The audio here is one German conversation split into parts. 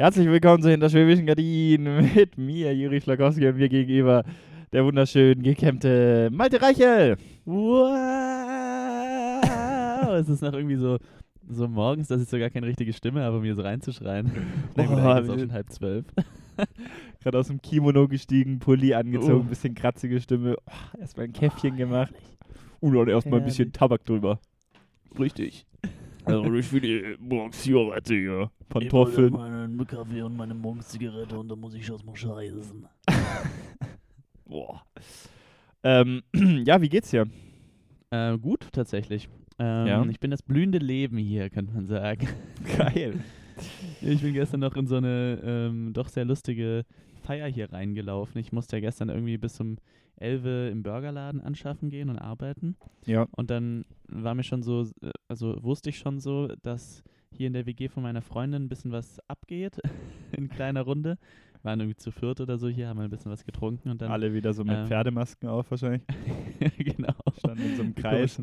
Herzlich willkommen zu Hinterschwäbischen Gardinen mit mir, Juri Flakowski, und mir gegenüber der wunderschön gekämmte Malte Reichel. Wow! es ist noch irgendwie so, so morgens, dass ich sogar keine richtige Stimme habe, um mir so reinzuschreien. Oh, oh, ist auch schon halb zwölf. Gerade aus dem Kimono gestiegen, Pulli angezogen, Oh. bisschen kratzige Stimme. Oh, erstmal ein Käffchen gemacht. Und dann erstmal ein bisschen. Tabak drüber. Richtig. Also ich will die Morgenzigarette hier. Pantoffeln. meinen Kaffee und meine Morgenszigarette und dann muss ich erstmal scheißen. Boah. Ähm, ja, wie geht's dir? Äh, gut, tatsächlich. Ähm, Ja? Ich bin das blühende Leben hier, könnte man sagen. Geil. Ich bin gestern noch in so eine ähm, doch sehr lustige Feier hier reingelaufen. Ich musste ja gestern irgendwie bis um 11 Uhr im Burgerladen anschaffen gehen und arbeiten. Ja. Und dann war mir schon so, also wusste ich schon so, dass hier in der WG von meiner Freundin ein bisschen was abgeht in kleiner Runde. Waren irgendwie zu viert oder so hier, haben ein bisschen was getrunken und dann. Alle wieder so mit ähm, Pferdemasken auf wahrscheinlich. genau. Standen in so einem Kreis.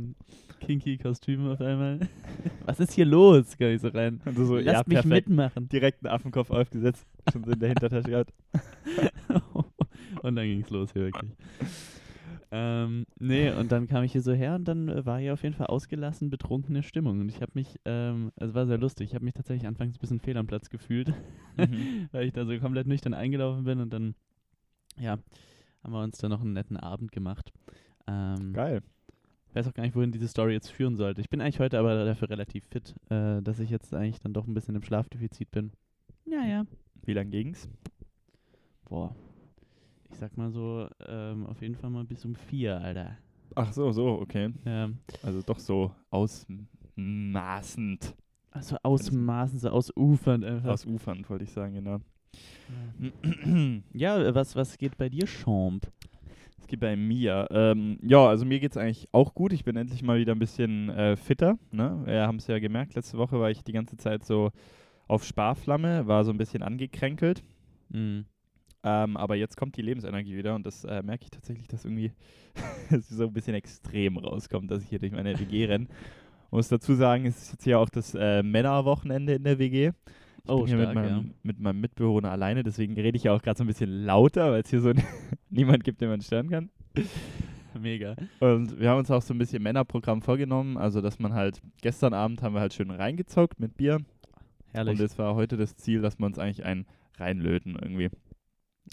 Kinky Kostüme auf einmal. was ist hier los? Kann ich so rein. Also so, Lasst ja, mich mitmachen. Direkt einen Affenkopf aufgesetzt. Schon so in der Hintertasche gehabt. Und dann ging es los hier wirklich. Ähm, nee, und dann kam ich hier so her und dann äh, war hier auf jeden Fall ausgelassen betrunkene Stimmung. Und ich habe mich, ähm, es war sehr lustig, ich habe mich tatsächlich anfangs ein bisschen fehl am Platz gefühlt, Mhm. weil ich da so komplett nüchtern eingelaufen bin und dann, ja, haben wir uns da noch einen netten Abend gemacht. Ähm, Geil. ich weiß auch gar nicht, wohin diese Story jetzt führen sollte. Ich bin eigentlich heute aber dafür relativ fit, äh, dass ich jetzt eigentlich dann doch ein bisschen im Schlafdefizit bin. Ja, ja. Wie lang ging's? Boah. Ich sag mal so, ähm, auf jeden Fall mal bis um vier, Alter. Ach so, so, okay. Ja. Also doch so ausmaßend. Also ausmaßen, so ausufernd einfach. Ausufernd, wollte ich sagen, genau. ja, äh, was, was geht bei dir, Champ? Es geht bei mir. Ähm, ja, also mir geht es eigentlich auch gut. Ich bin endlich mal wieder ein bisschen äh, fitter. Ne? Wir haben es ja gemerkt, letzte Woche war ich die ganze Zeit so auf Sparflamme, war so ein bisschen angekränkelt. Mhm. Ähm, aber jetzt kommt die Lebensenergie wieder und das äh, merke ich tatsächlich, dass irgendwie es so ein bisschen extrem rauskommt, dass ich hier durch meine WG renne. Muss dazu sagen, es ist jetzt hier auch das äh, Männerwochenende in der WG. Ich Oh, bin hier stark, mit, ja. meinem, mit meinem Mitbewohner alleine, deswegen rede ich ja auch gerade so ein bisschen lauter, weil es hier so niemand gibt, den man stören kann. Mega. Und wir haben uns auch so ein bisschen Männerprogramm vorgenommen, also dass man halt, gestern Abend haben wir halt schön reingezockt mit Bier Herrlich. und es war heute das Ziel, dass wir uns eigentlich einen reinlöten irgendwie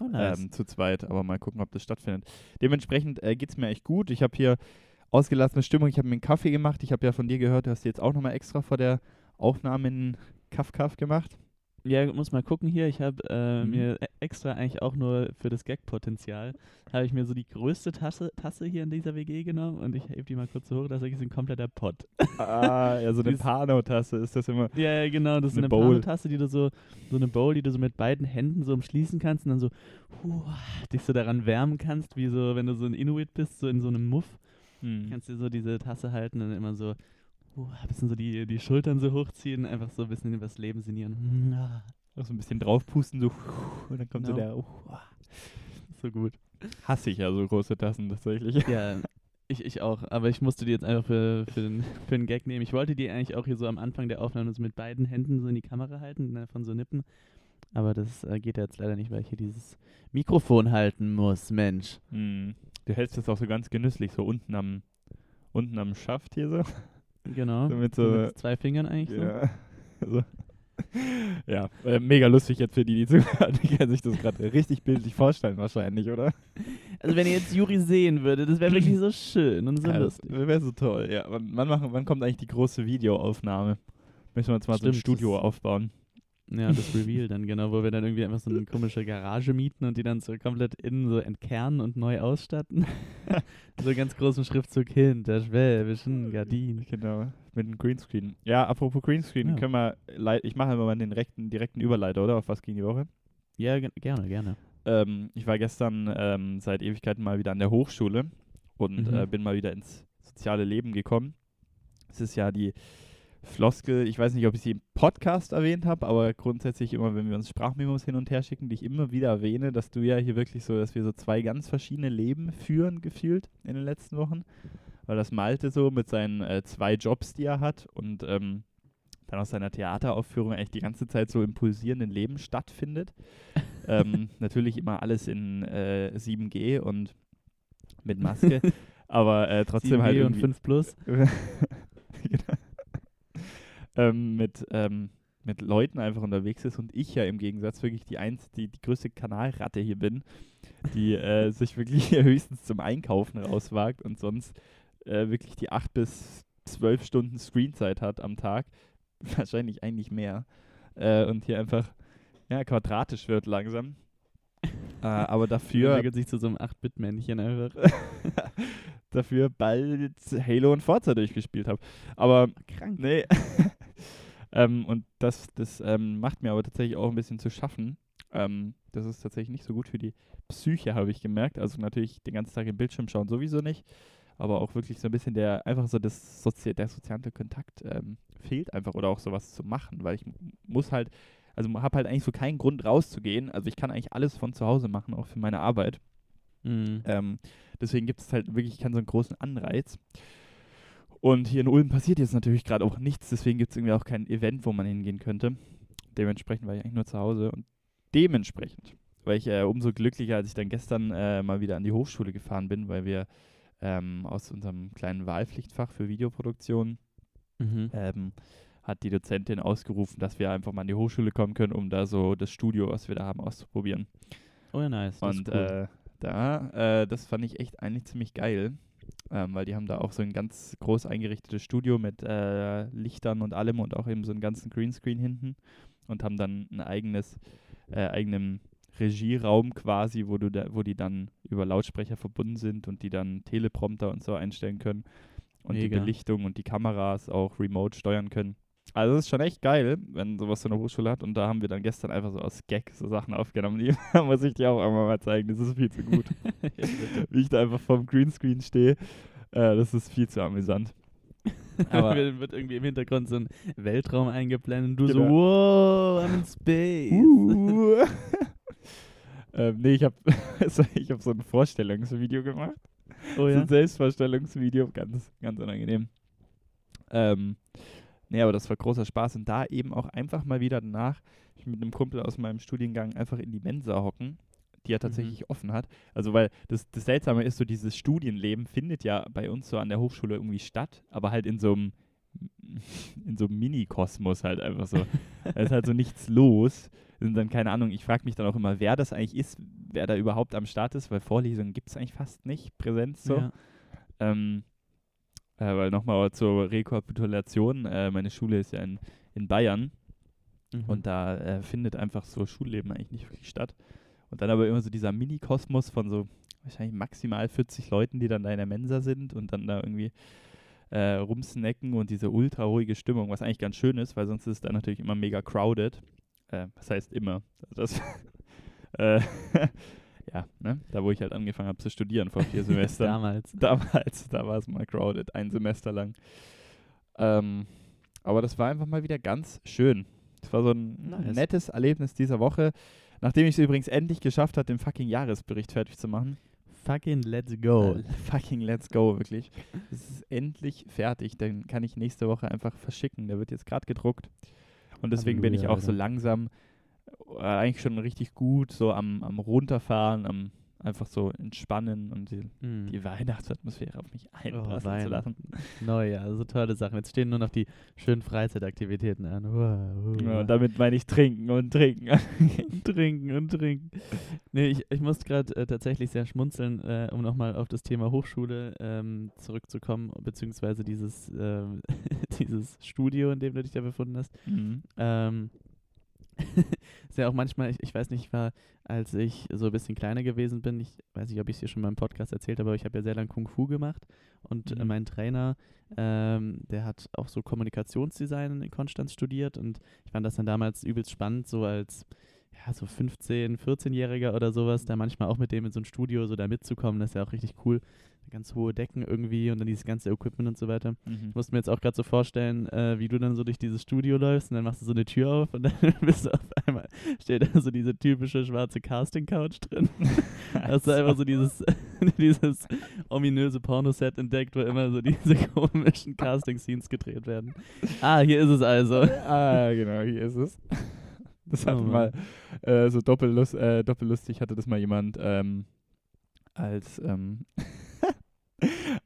oh, nice. ähm, zu zweit, aber mal gucken, ob das stattfindet. Dementsprechend äh, geht es mir echt gut. Ich habe hier ausgelassene Stimmung, ich habe mir einen Kaffee gemacht. Ich habe ja von dir gehört, du hast jetzt auch nochmal extra vor der Aufnahme einen Kaff-Kaff gemacht. Ja, muss mal gucken hier. Ich habe äh, Mhm. mir e- extra eigentlich auch nur für das Gag-Potenzial, habe ich mir so die größte Tasse, Tasse hier in dieser WG genommen und ich heb die mal kurz so hoch, dass ich ein kompletter Pott. ah, ja, so eine Pano-Tasse ist das immer. Ja, ja, genau, das ist Eine eine. Pano-Tasse, die du so, so eine Bowl, die du so mit beiden Händen so umschließen kannst und dann so, huah, dich so daran wärmen kannst, wie so, wenn du so ein Inuit bist, so in so einem Muff, Hm. kannst du so diese Tasse halten und dann immer so, huah, ein bisschen so die, die Schultern so hochziehen, einfach so ein bisschen über das Leben sinnieren. Auch so ein bisschen draufpusten, so und dann kommt so Genau. der. Uh, so gut. hasse ich ja so große Tassen tatsächlich. Ja, ich, ich auch, aber ich musste die jetzt einfach für, für, den, für den Gag nehmen. Ich wollte die eigentlich auch hier so am Anfang der Aufnahme so mit beiden Händen so in die Kamera halten, ne, von so Nippen. Aber das äh, geht jetzt leider nicht, weil ich hier dieses Mikrofon halten muss, Mensch. Hm. Du hältst das auch so ganz genüsslich, so unten am, unten am Schaft hier so. Genau. So mit So so- mit zwei Fingern eigentlich Ja. Also, ja, äh, mega lustig jetzt für die, die zuhören. Die können sich das gerade richtig bildlich vorstellen, wahrscheinlich, oder? so. Also wenn ihr jetzt Juri sehen würdet, das wäre wirklich so schön und so Ja, das lustig. wäre so toll, ja. Wann, wann, machen, wann kommt eigentlich die große Videoaufnahme? Müssen wir uns mal so ein Stimmt, Studio das- aufbauen. Ja, das Reveal dann, genau, wo wir dann irgendwie einfach so eine komische Garage mieten und die dann so komplett innen so entkernen und neu ausstatten. so ganz großen Schriftzug hinter Schwäbischen Gardinen. Genau, mit einem Greenscreen. Ja, apropos Greenscreen, Ja. können wir, ich mache immer mal den direkten, direkten Überleiter, oder? Auf was ging die Woche? Ja, ge gerne, gerne. Ähm, ich war gestern ähm, seit Ewigkeiten mal wieder an der Hochschule und Mhm. äh, bin mal wieder ins soziale Leben gekommen. Es ist ja die Floskel, ich weiß nicht, ob ich sie im Podcast erwähnt habe, aber grundsätzlich immer, wenn wir uns Sprachmemos hin und her schicken, die ich immer wieder erwähne, dass du ja hier wirklich so, dass wir so zwei ganz verschiedene Leben führen, gefühlt in den letzten Wochen. Weil das Malte so mit seinen äh, zwei Jobs, die er hat und ähm, dann aus seiner Theateraufführung eigentlich die ganze Zeit so im pulsierenden Leben stattfindet. ähm, natürlich immer alles in äh, 7G und mit Maske, aber äh, trotzdem 7G halt und irgendwie 5 Plus. genau. Ähm, mit, ähm, mit Leuten einfach unterwegs ist und ich ja im Gegensatz wirklich die, eins, die, die größte Kanalratte hier bin, die äh, sich wirklich höchstens zum Einkaufen rauswagt und sonst äh, wirklich die acht bis zwölf Stunden Screenzeit hat am Tag. Wahrscheinlich eigentlich mehr. Äh, und hier einfach ja, quadratisch wird langsam. äh, aber dafür entwickelt sich zu so einem 8-Bit-Männchen einfach. dafür bald Halo und Forza durchgespielt habe. Aber Krank. nee. Ähm, und das, das ähm, macht mir aber tatsächlich auch ein bisschen zu schaffen. Ähm, das ist tatsächlich nicht so gut für die Psyche, habe ich gemerkt. Also natürlich den ganzen Tag im Bildschirm schauen sowieso nicht. Aber auch wirklich so ein bisschen der, einfach so das Sozi der soziale Kontakt ähm, fehlt einfach oder auch sowas zu machen, weil ich muss halt, also habe halt eigentlich so keinen Grund rauszugehen. Also ich kann eigentlich alles von zu Hause machen, auch für meine Arbeit. Mhm. Ähm, deswegen gibt es halt wirklich keinen so einen großen Anreiz. Und hier in Ulm passiert jetzt natürlich gerade auch nichts, deswegen gibt es irgendwie auch kein Event, wo man hingehen könnte. Dementsprechend war ich eigentlich nur zu Hause und dementsprechend war ich äh, umso glücklicher, als ich dann gestern äh, mal wieder an die Hochschule gefahren bin, weil wir ähm, aus unserem kleinen Wahlpflichtfach für Videoproduktion Mhm. ähm, hat die Dozentin ausgerufen, dass wir einfach mal an die Hochschule kommen können, um da so das Studio, was wir da haben, auszuprobieren. Oh ja, nice. Das Und ist cool. äh, da, äh, das fand ich echt eigentlich ziemlich geil, ähm, weil die haben da auch so ein ganz groß eingerichtetes Studio mit äh, Lichtern und allem und auch eben so einen ganzen Greenscreen hinten und haben dann ein eigenes, äh, eigenen Regieraum quasi, wo du da, wo die dann über Lautsprecher verbunden sind und die dann Teleprompter und so einstellen können und die Mega. Belichtung und die Kameras auch remote steuern können. Also das ist schon echt geil, wenn sowas so eine Hochschule hat. Und da haben wir dann gestern einfach so aus Gag so Sachen aufgenommen. Die muss ich dir auch einmal mal zeigen. Das ist viel zu gut. Wie ich da einfach vorm Greenscreen stehe. Äh, das ist viel zu amüsant. Aber- wird, irgendwie im Hintergrund so ein Weltraum eingeblendet und du so, Genau. wow, I'm in space. Uh. ähm, nee, ich habe ich hab so ein Vorstellungsvideo gemacht. Oh So ja. ein Selbstvorstellungsvideo, ganz, ganz unangenehm. Ähm, nee, aber das war großer Spaß und da eben auch einfach mal wieder danach mit einem Kumpel aus meinem Studiengang einfach in die Mensa hocken, die ja tatsächlich offen hat. Also weil das, das Seltsame ist so, dieses Studienleben findet ja bei uns so an der Hochschule irgendwie statt, aber halt in so einem in so einem Mini-Kosmos halt einfach so. da ist halt so nichts los. Und dann, keine Ahnung, ich frage mich dann auch immer, wer das eigentlich ist, wer da überhaupt am Start ist, weil Vorlesungen gibt es eigentlich fast nicht, Präsenz so. Ja. Ähm, äh, weil nochmal zur Rekapitulation, äh, meine Schule ist ja in, in Bayern Mhm. und da äh, findet einfach so Schulleben eigentlich nicht wirklich statt. Und dann aber immer so dieser Mini-Kosmos von so wahrscheinlich maximal 40 Leuten, die dann da in der Mensa sind und dann da irgendwie äh, rumsnacken und diese ultra ruhige Stimmung, was eigentlich ganz schön ist, weil sonst ist es da natürlich immer mega crowded. Äh, was heißt immer? Also das äh, ja, ne? Da wo ich halt angefangen habe zu studieren vor vier Semestern. Damals. Damals, da war es mal crowded, ein Semester lang. Ähm, aber das war einfach mal wieder ganz schön. Es war so ein Nice. nettes Erlebnis dieser Woche, nachdem ich es übrigens endlich geschafft habe, den fucking Jahresbericht fertig zu machen. Fucking let's go. Äh, fucking let's go, wirklich. Es ist endlich fertig, den kann ich nächste Woche einfach verschicken. Der wird jetzt gerade gedruckt. Und deswegen bin ich Halleluja, auch so Alter. langsam, äh, eigentlich schon richtig gut, so am, am Runterfahren, am einfach so entspannen und die, Mhm. die Weihnachtsatmosphäre auf mich einprasseln zu Weihnachten. lassen. Neujahr, also tolle Sachen. Jetzt stehen nur noch die schönen Freizeitaktivitäten an. Wow, Ja, und damit meine ich trinken und trinken. und trinken und trinken. Nee, ich, ich musste gerade äh, tatsächlich sehr schmunzeln, äh, um nochmal auf das Thema Hochschule ähm, zurückzukommen, beziehungsweise dieses, ähm, dieses Studio, in dem du dich da befunden hast. mhm. Ähm, ist ja auch manchmal, ich, ich weiß nicht, ich war, als ich so ein bisschen kleiner gewesen bin, ich weiß nicht, ob ich es hier schon mal im Podcast erzählt habe, aber ich habe ja sehr lange Kung Fu gemacht und äh, Mhm. mein Trainer, ähm, der hat auch so Kommunikationsdesign in Konstanz studiert und ich fand das dann damals übelst spannend, so als ja, so 15-, 14-Jähriger oder sowas, da manchmal auch mit dem in so ein Studio so da mitzukommen, das ist ja auch richtig cool. Ganz hohe Decken irgendwie und dann dieses ganze Equipment und so weiter. Mhm. Ich musste mir jetzt auch gerade so vorstellen, äh, wie du dann so durch dieses Studio läufst und dann machst du so eine Tür auf und dann bist du auf einmal, steht da so diese typische schwarze Casting-Couch drin. Hast du einfach so dieses, dieses ominöse Pornoset entdeckt, wo immer so diese komischen Casting-Scenes gedreht werden. Ah, hier ist es also. ah, genau, hier ist es. Das hatte Oh mal äh, so doppellust, äh, doppellustig, hatte das mal jemand ähm, als ähm,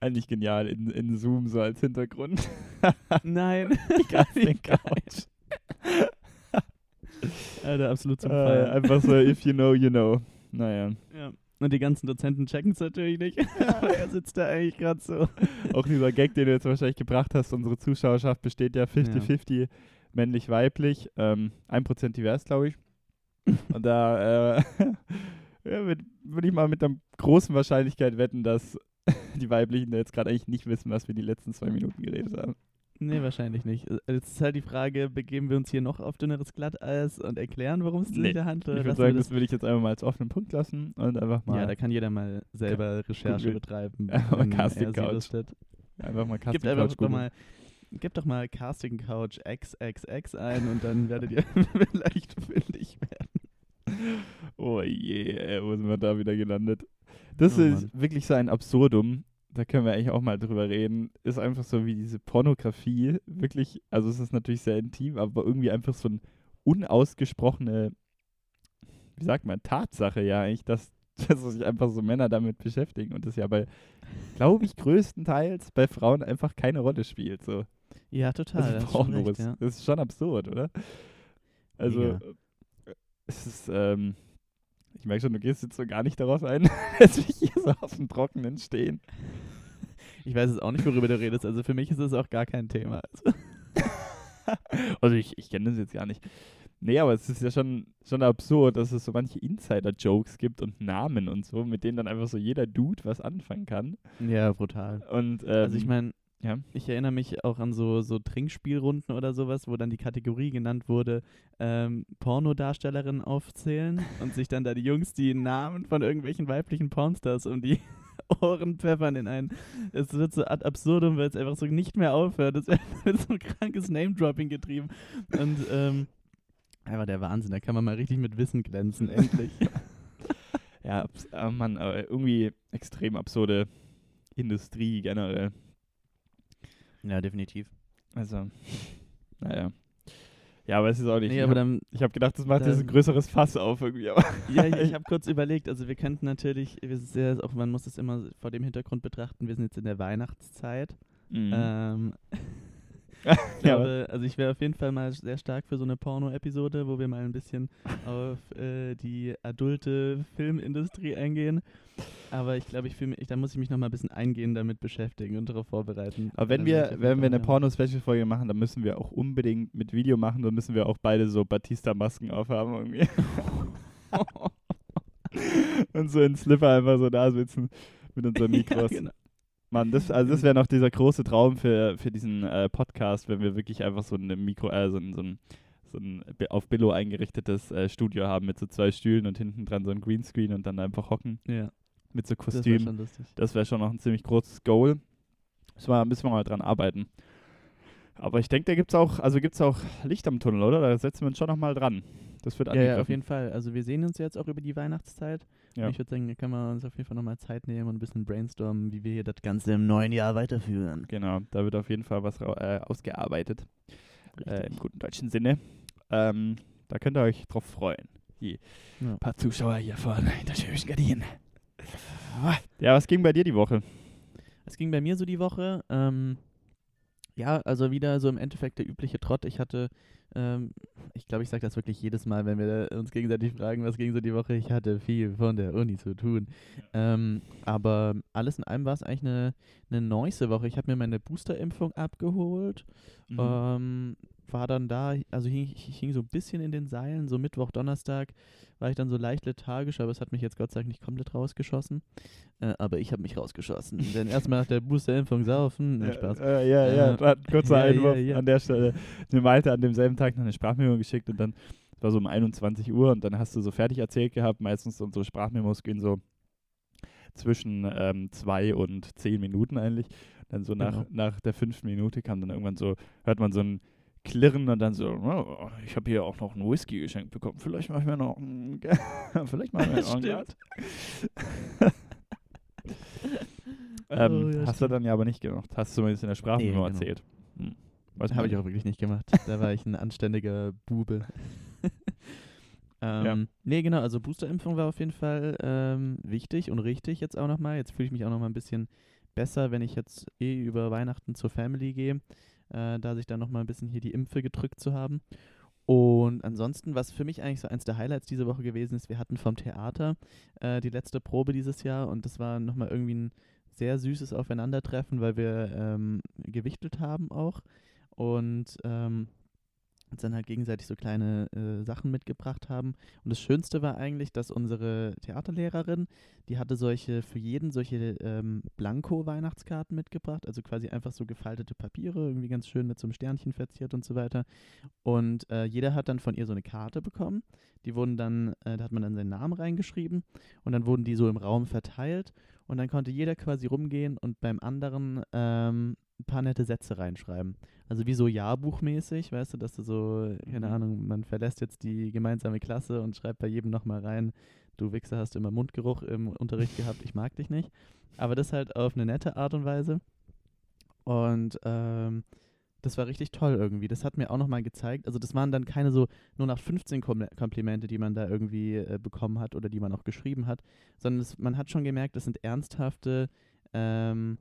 eigentlich genial in, in Zoom so als Hintergrund. Nein. Casting Geil. Couch. Alter, absolut zum Äh, Feiern. einfach so, if you know, you know. Naja. Ja. Und die ganzen Dozenten checken es natürlich nicht. Aber er sitzt da eigentlich gerade so. Auch dieser Gag, den du jetzt wahrscheinlich gebracht hast, unsere Zuschauerschaft besteht ja 50-50 männlich-weiblich, ähm, 1% divers, glaube ich. Und da äh, ja, würde würd ich mal mit einer großen Wahrscheinlichkeit wetten, dass die Weiblichen jetzt gerade eigentlich nicht wissen, was wir die letzten zwei Minuten geredet haben. Nee, wahrscheinlich nicht. Jetzt ist halt die Frage, begeben wir uns hier noch auf dünneres Glatteis und erklären, worum es Nee, sich handelt? Ich würde sagen, das würde ich jetzt einfach mal als offenen Punkt lassen und einfach mal, Ja, da kann jeder mal selber Recherche Google. betreiben. Ja, mal Casting Couch. einfach mal Casting einfach Couch doch googeln. mal, gebt doch mal Casting Couch XXX ein und dann werdet ihr vielleicht fündig werden. Oh je, ey, wo sind wir da wieder gelandet? Das Oh ist Mann. wirklich so ein Absurdum. Da können wir eigentlich auch mal drüber reden. Ist einfach so wie diese Pornografie. Wirklich, also es ist natürlich sehr intim, aber irgendwie einfach so ein unausgesprochene, wie sagt man, Tatsache ja eigentlich, dass, dass sich einfach so Männer damit beschäftigen und das ja bei, glaube ich, größtenteils bei Frauen einfach keine Rolle spielt. So. Ja, total. Also das ist schon Pornos. recht, ja. Das ist schon absurd, oder? Also, Mega. äh, es ist, ähm, ich merke schon, du gehst jetzt so gar nicht darauf ein, dass wir hier so auf dem Trockenen stehen. Ich weiß jetzt auch nicht, worüber du redest. Also für mich ist das auch gar kein Thema. Also, Also, ich, ich kenne das jetzt gar nicht. Nee, aber es ist ja schon, schon absurd, dass es so manche Insider-Jokes gibt und Namen und so, mit denen dann einfach so jeder Dude was anfangen kann. ja, brutal. Und, ähm, Also ich meine, ja. ich erinnere mich auch an so, so Trinkspielrunden oder sowas, wo dann die Kategorie genannt wurde, ähm, Pornodarstellerinnen aufzählen und sich dann da die Jungs die Namen von irgendwelchen weiblichen Pornstars um die Ohren pfeffern in ein. Es wird so ad absurdum, weil es einfach so nicht mehr aufhört. Es wird so ein krankes Name-Dropping getrieben. Und ähm, einfach der Wahnsinn, da kann man mal richtig mit Wissen glänzen, endlich. Ja, ah, Mann, aber irgendwie extrem absurde Industrie generell. Ja, definitiv. Also, naja. Ja, aber es ist auch nicht. Nee, ich aber dann Ich habe gedacht, das macht jetzt ein größeres Fass auf irgendwie. Aber Ja, ich, habe kurz überlegt, also wir könnten natürlich, wir sind sehr, auch man muss das immer vor dem Hintergrund betrachten, wir sind jetzt in der Weihnachtszeit. Mhm. Ähm, ich glaube, also ich wäre auf jeden Fall mal sehr stark für so eine Porno-Episode, wo wir mal ein bisschen auf äh, die adulte Filmindustrie eingehen. Aber ich glaube, ich fühl mich, da muss ich mich noch mal ein bisschen eingehen damit beschäftigen und darauf vorbereiten. aber wenn wir, wenn wir eine Porno-Special-Folge machen, dann müssen wir auch unbedingt mit Video machen. Dann müssen wir auch beide so Batista-Masken aufhaben irgendwie. Und so in Slipper einfach so da sitzen mit unseren ja, Mikros. genau. Mann, das, also das wäre noch dieser große Traum für, für diesen äh, Podcast, wenn wir wirklich einfach so ein Mikro, äh, so ein, so ein, so ein auf Billo eingerichtetes äh, Studio haben mit so zwei Stühlen und hinten dran so ein Greenscreen und dann einfach hocken ja, mit so das wäre Kostümen. schon wäre schon noch ein ziemlich großes Goal. Müssen wir, müssen wir mal dran arbeiten. Aber ich denke, da gibt es auch, also gibt's auch Licht am Tunnel, oder? Da setzen wir uns schon noch mal dran. Das wird Ja, ja, auf jeden Fall. Also wir sehen uns jetzt auch über die Weihnachtszeit. Ja. Ich würde sagen, da können wir uns auf jeden Fall nochmal Zeit nehmen und ein bisschen brainstormen, wie wir hier das Ganze im neuen Jahr weiterführen. Genau, da wird auf jeden Fall was äh, ausgearbeitet. Äh, Im guten deutschen Sinne. Ähm, da könnt ihr euch drauf freuen. Die Ja. paar Zuschauer hier von der schönen Gardinen. Ja, was ging bei dir die Woche? Es ging bei mir so die Woche. Ähm, ja, also wieder so im Endeffekt der übliche Trott. Ich hatte, ähm, ich glaube, ich sage das wirklich jedes Mal, wenn wir uns gegenseitig fragen, was ging so die Woche. Ich hatte viel von der Uni zu tun. Ähm, aber alles in allem war es eigentlich eine, eine nice Woche. Ich habe mir meine Boosterimpfung abgeholt. Mhm. Ähm, war dann da, also hing, ich hing so ein bisschen in den Seilen, so Mittwoch, Donnerstag war ich dann so leicht lethargisch, aber es hat mich jetzt Gott sei Dank nicht komplett rausgeschossen. Äh, aber ich habe mich rausgeschossen. Denn erstmal nach der Boosterimpfung saufen, nee, Spaß. Äh, ja, ja, Äh, kurzer ja, Einwurf ja, ja. an der Stelle. Mir Malte an demselben Tag noch eine Sprachmemo geschickt und dann es war so um 21 Uhr und dann hast du so fertig erzählt gehabt. Meistens unsere Sprachmemos gehen so zwischen ähm, zwei und zehn Minuten eigentlich. Dann so nach, Genau. nach der fünften Minute kam dann irgendwann so, hört man so ein Klirren und dann so, oh, ich habe hier auch noch einen Whisky geschenkt bekommen. Vielleicht machen wir noch ein, vielleicht machen wir noch ein Stimmt. Glas. Ähm, Oh, ja, hast du stimmt. dann ja aber nicht gemacht. Hast du zumindest in der Sprachmemo genau. erzählt. Hm. Habe ich auch wirklich nicht gemacht. Da war ich ein anständiger Bube. ähm, Ja. Nee, genau, also Boosterimpfung war auf jeden Fall ähm, wichtig und richtig jetzt auch nochmal. Jetzt fühle ich mich auch nochmal ein bisschen besser, wenn ich jetzt eh über Weihnachten zur Family gehe, äh, da sich dann nochmal ein bisschen hier die Impfe gedrückt zu haben. Und ansonsten, was für mich eigentlich so eins der Highlights diese Woche gewesen ist, wir hatten vom Theater äh, die letzte Probe dieses Jahr und das war nochmal irgendwie ein sehr süßes Aufeinandertreffen, weil wir ähm, gewichtelt haben auch und ähm, uns dann halt gegenseitig so kleine äh, Sachen mitgebracht haben. Und das Schönste war eigentlich, dass unsere Theaterlehrerin, die hatte solche, für jeden solche ähm, Blanko-Weihnachtskarten mitgebracht, also quasi einfach so gefaltete Papiere, irgendwie ganz schön mit so einem Sternchen verziert und so weiter. Und äh, jeder hat dann von ihr so eine Karte bekommen. Die wurden dann, äh, da hat man dann seinen Namen reingeschrieben und dann wurden die so im Raum verteilt und dann konnte jeder quasi rumgehen und beim anderen ähm, ein paar nette Sätze reinschreiben. Also wie so Jahrbuchmäßig, weißt du, dass du so, keine Mhm. Ahnung, man verlässt jetzt die gemeinsame Klasse und schreibt bei jedem nochmal rein, du Wichser hast immer Mundgeruch im Unterricht gehabt, ich mag dich nicht. Aber das halt auf eine nette Art und Weise. Und ähm, das war richtig toll irgendwie. Das hat mir auch nochmal gezeigt. Also das waren dann keine so nur nach 15 Kom Komplimente, die man da irgendwie äh, bekommen hat oder die man auch geschrieben hat, sondern es, man hat schon gemerkt, das sind ernsthafte, ähm,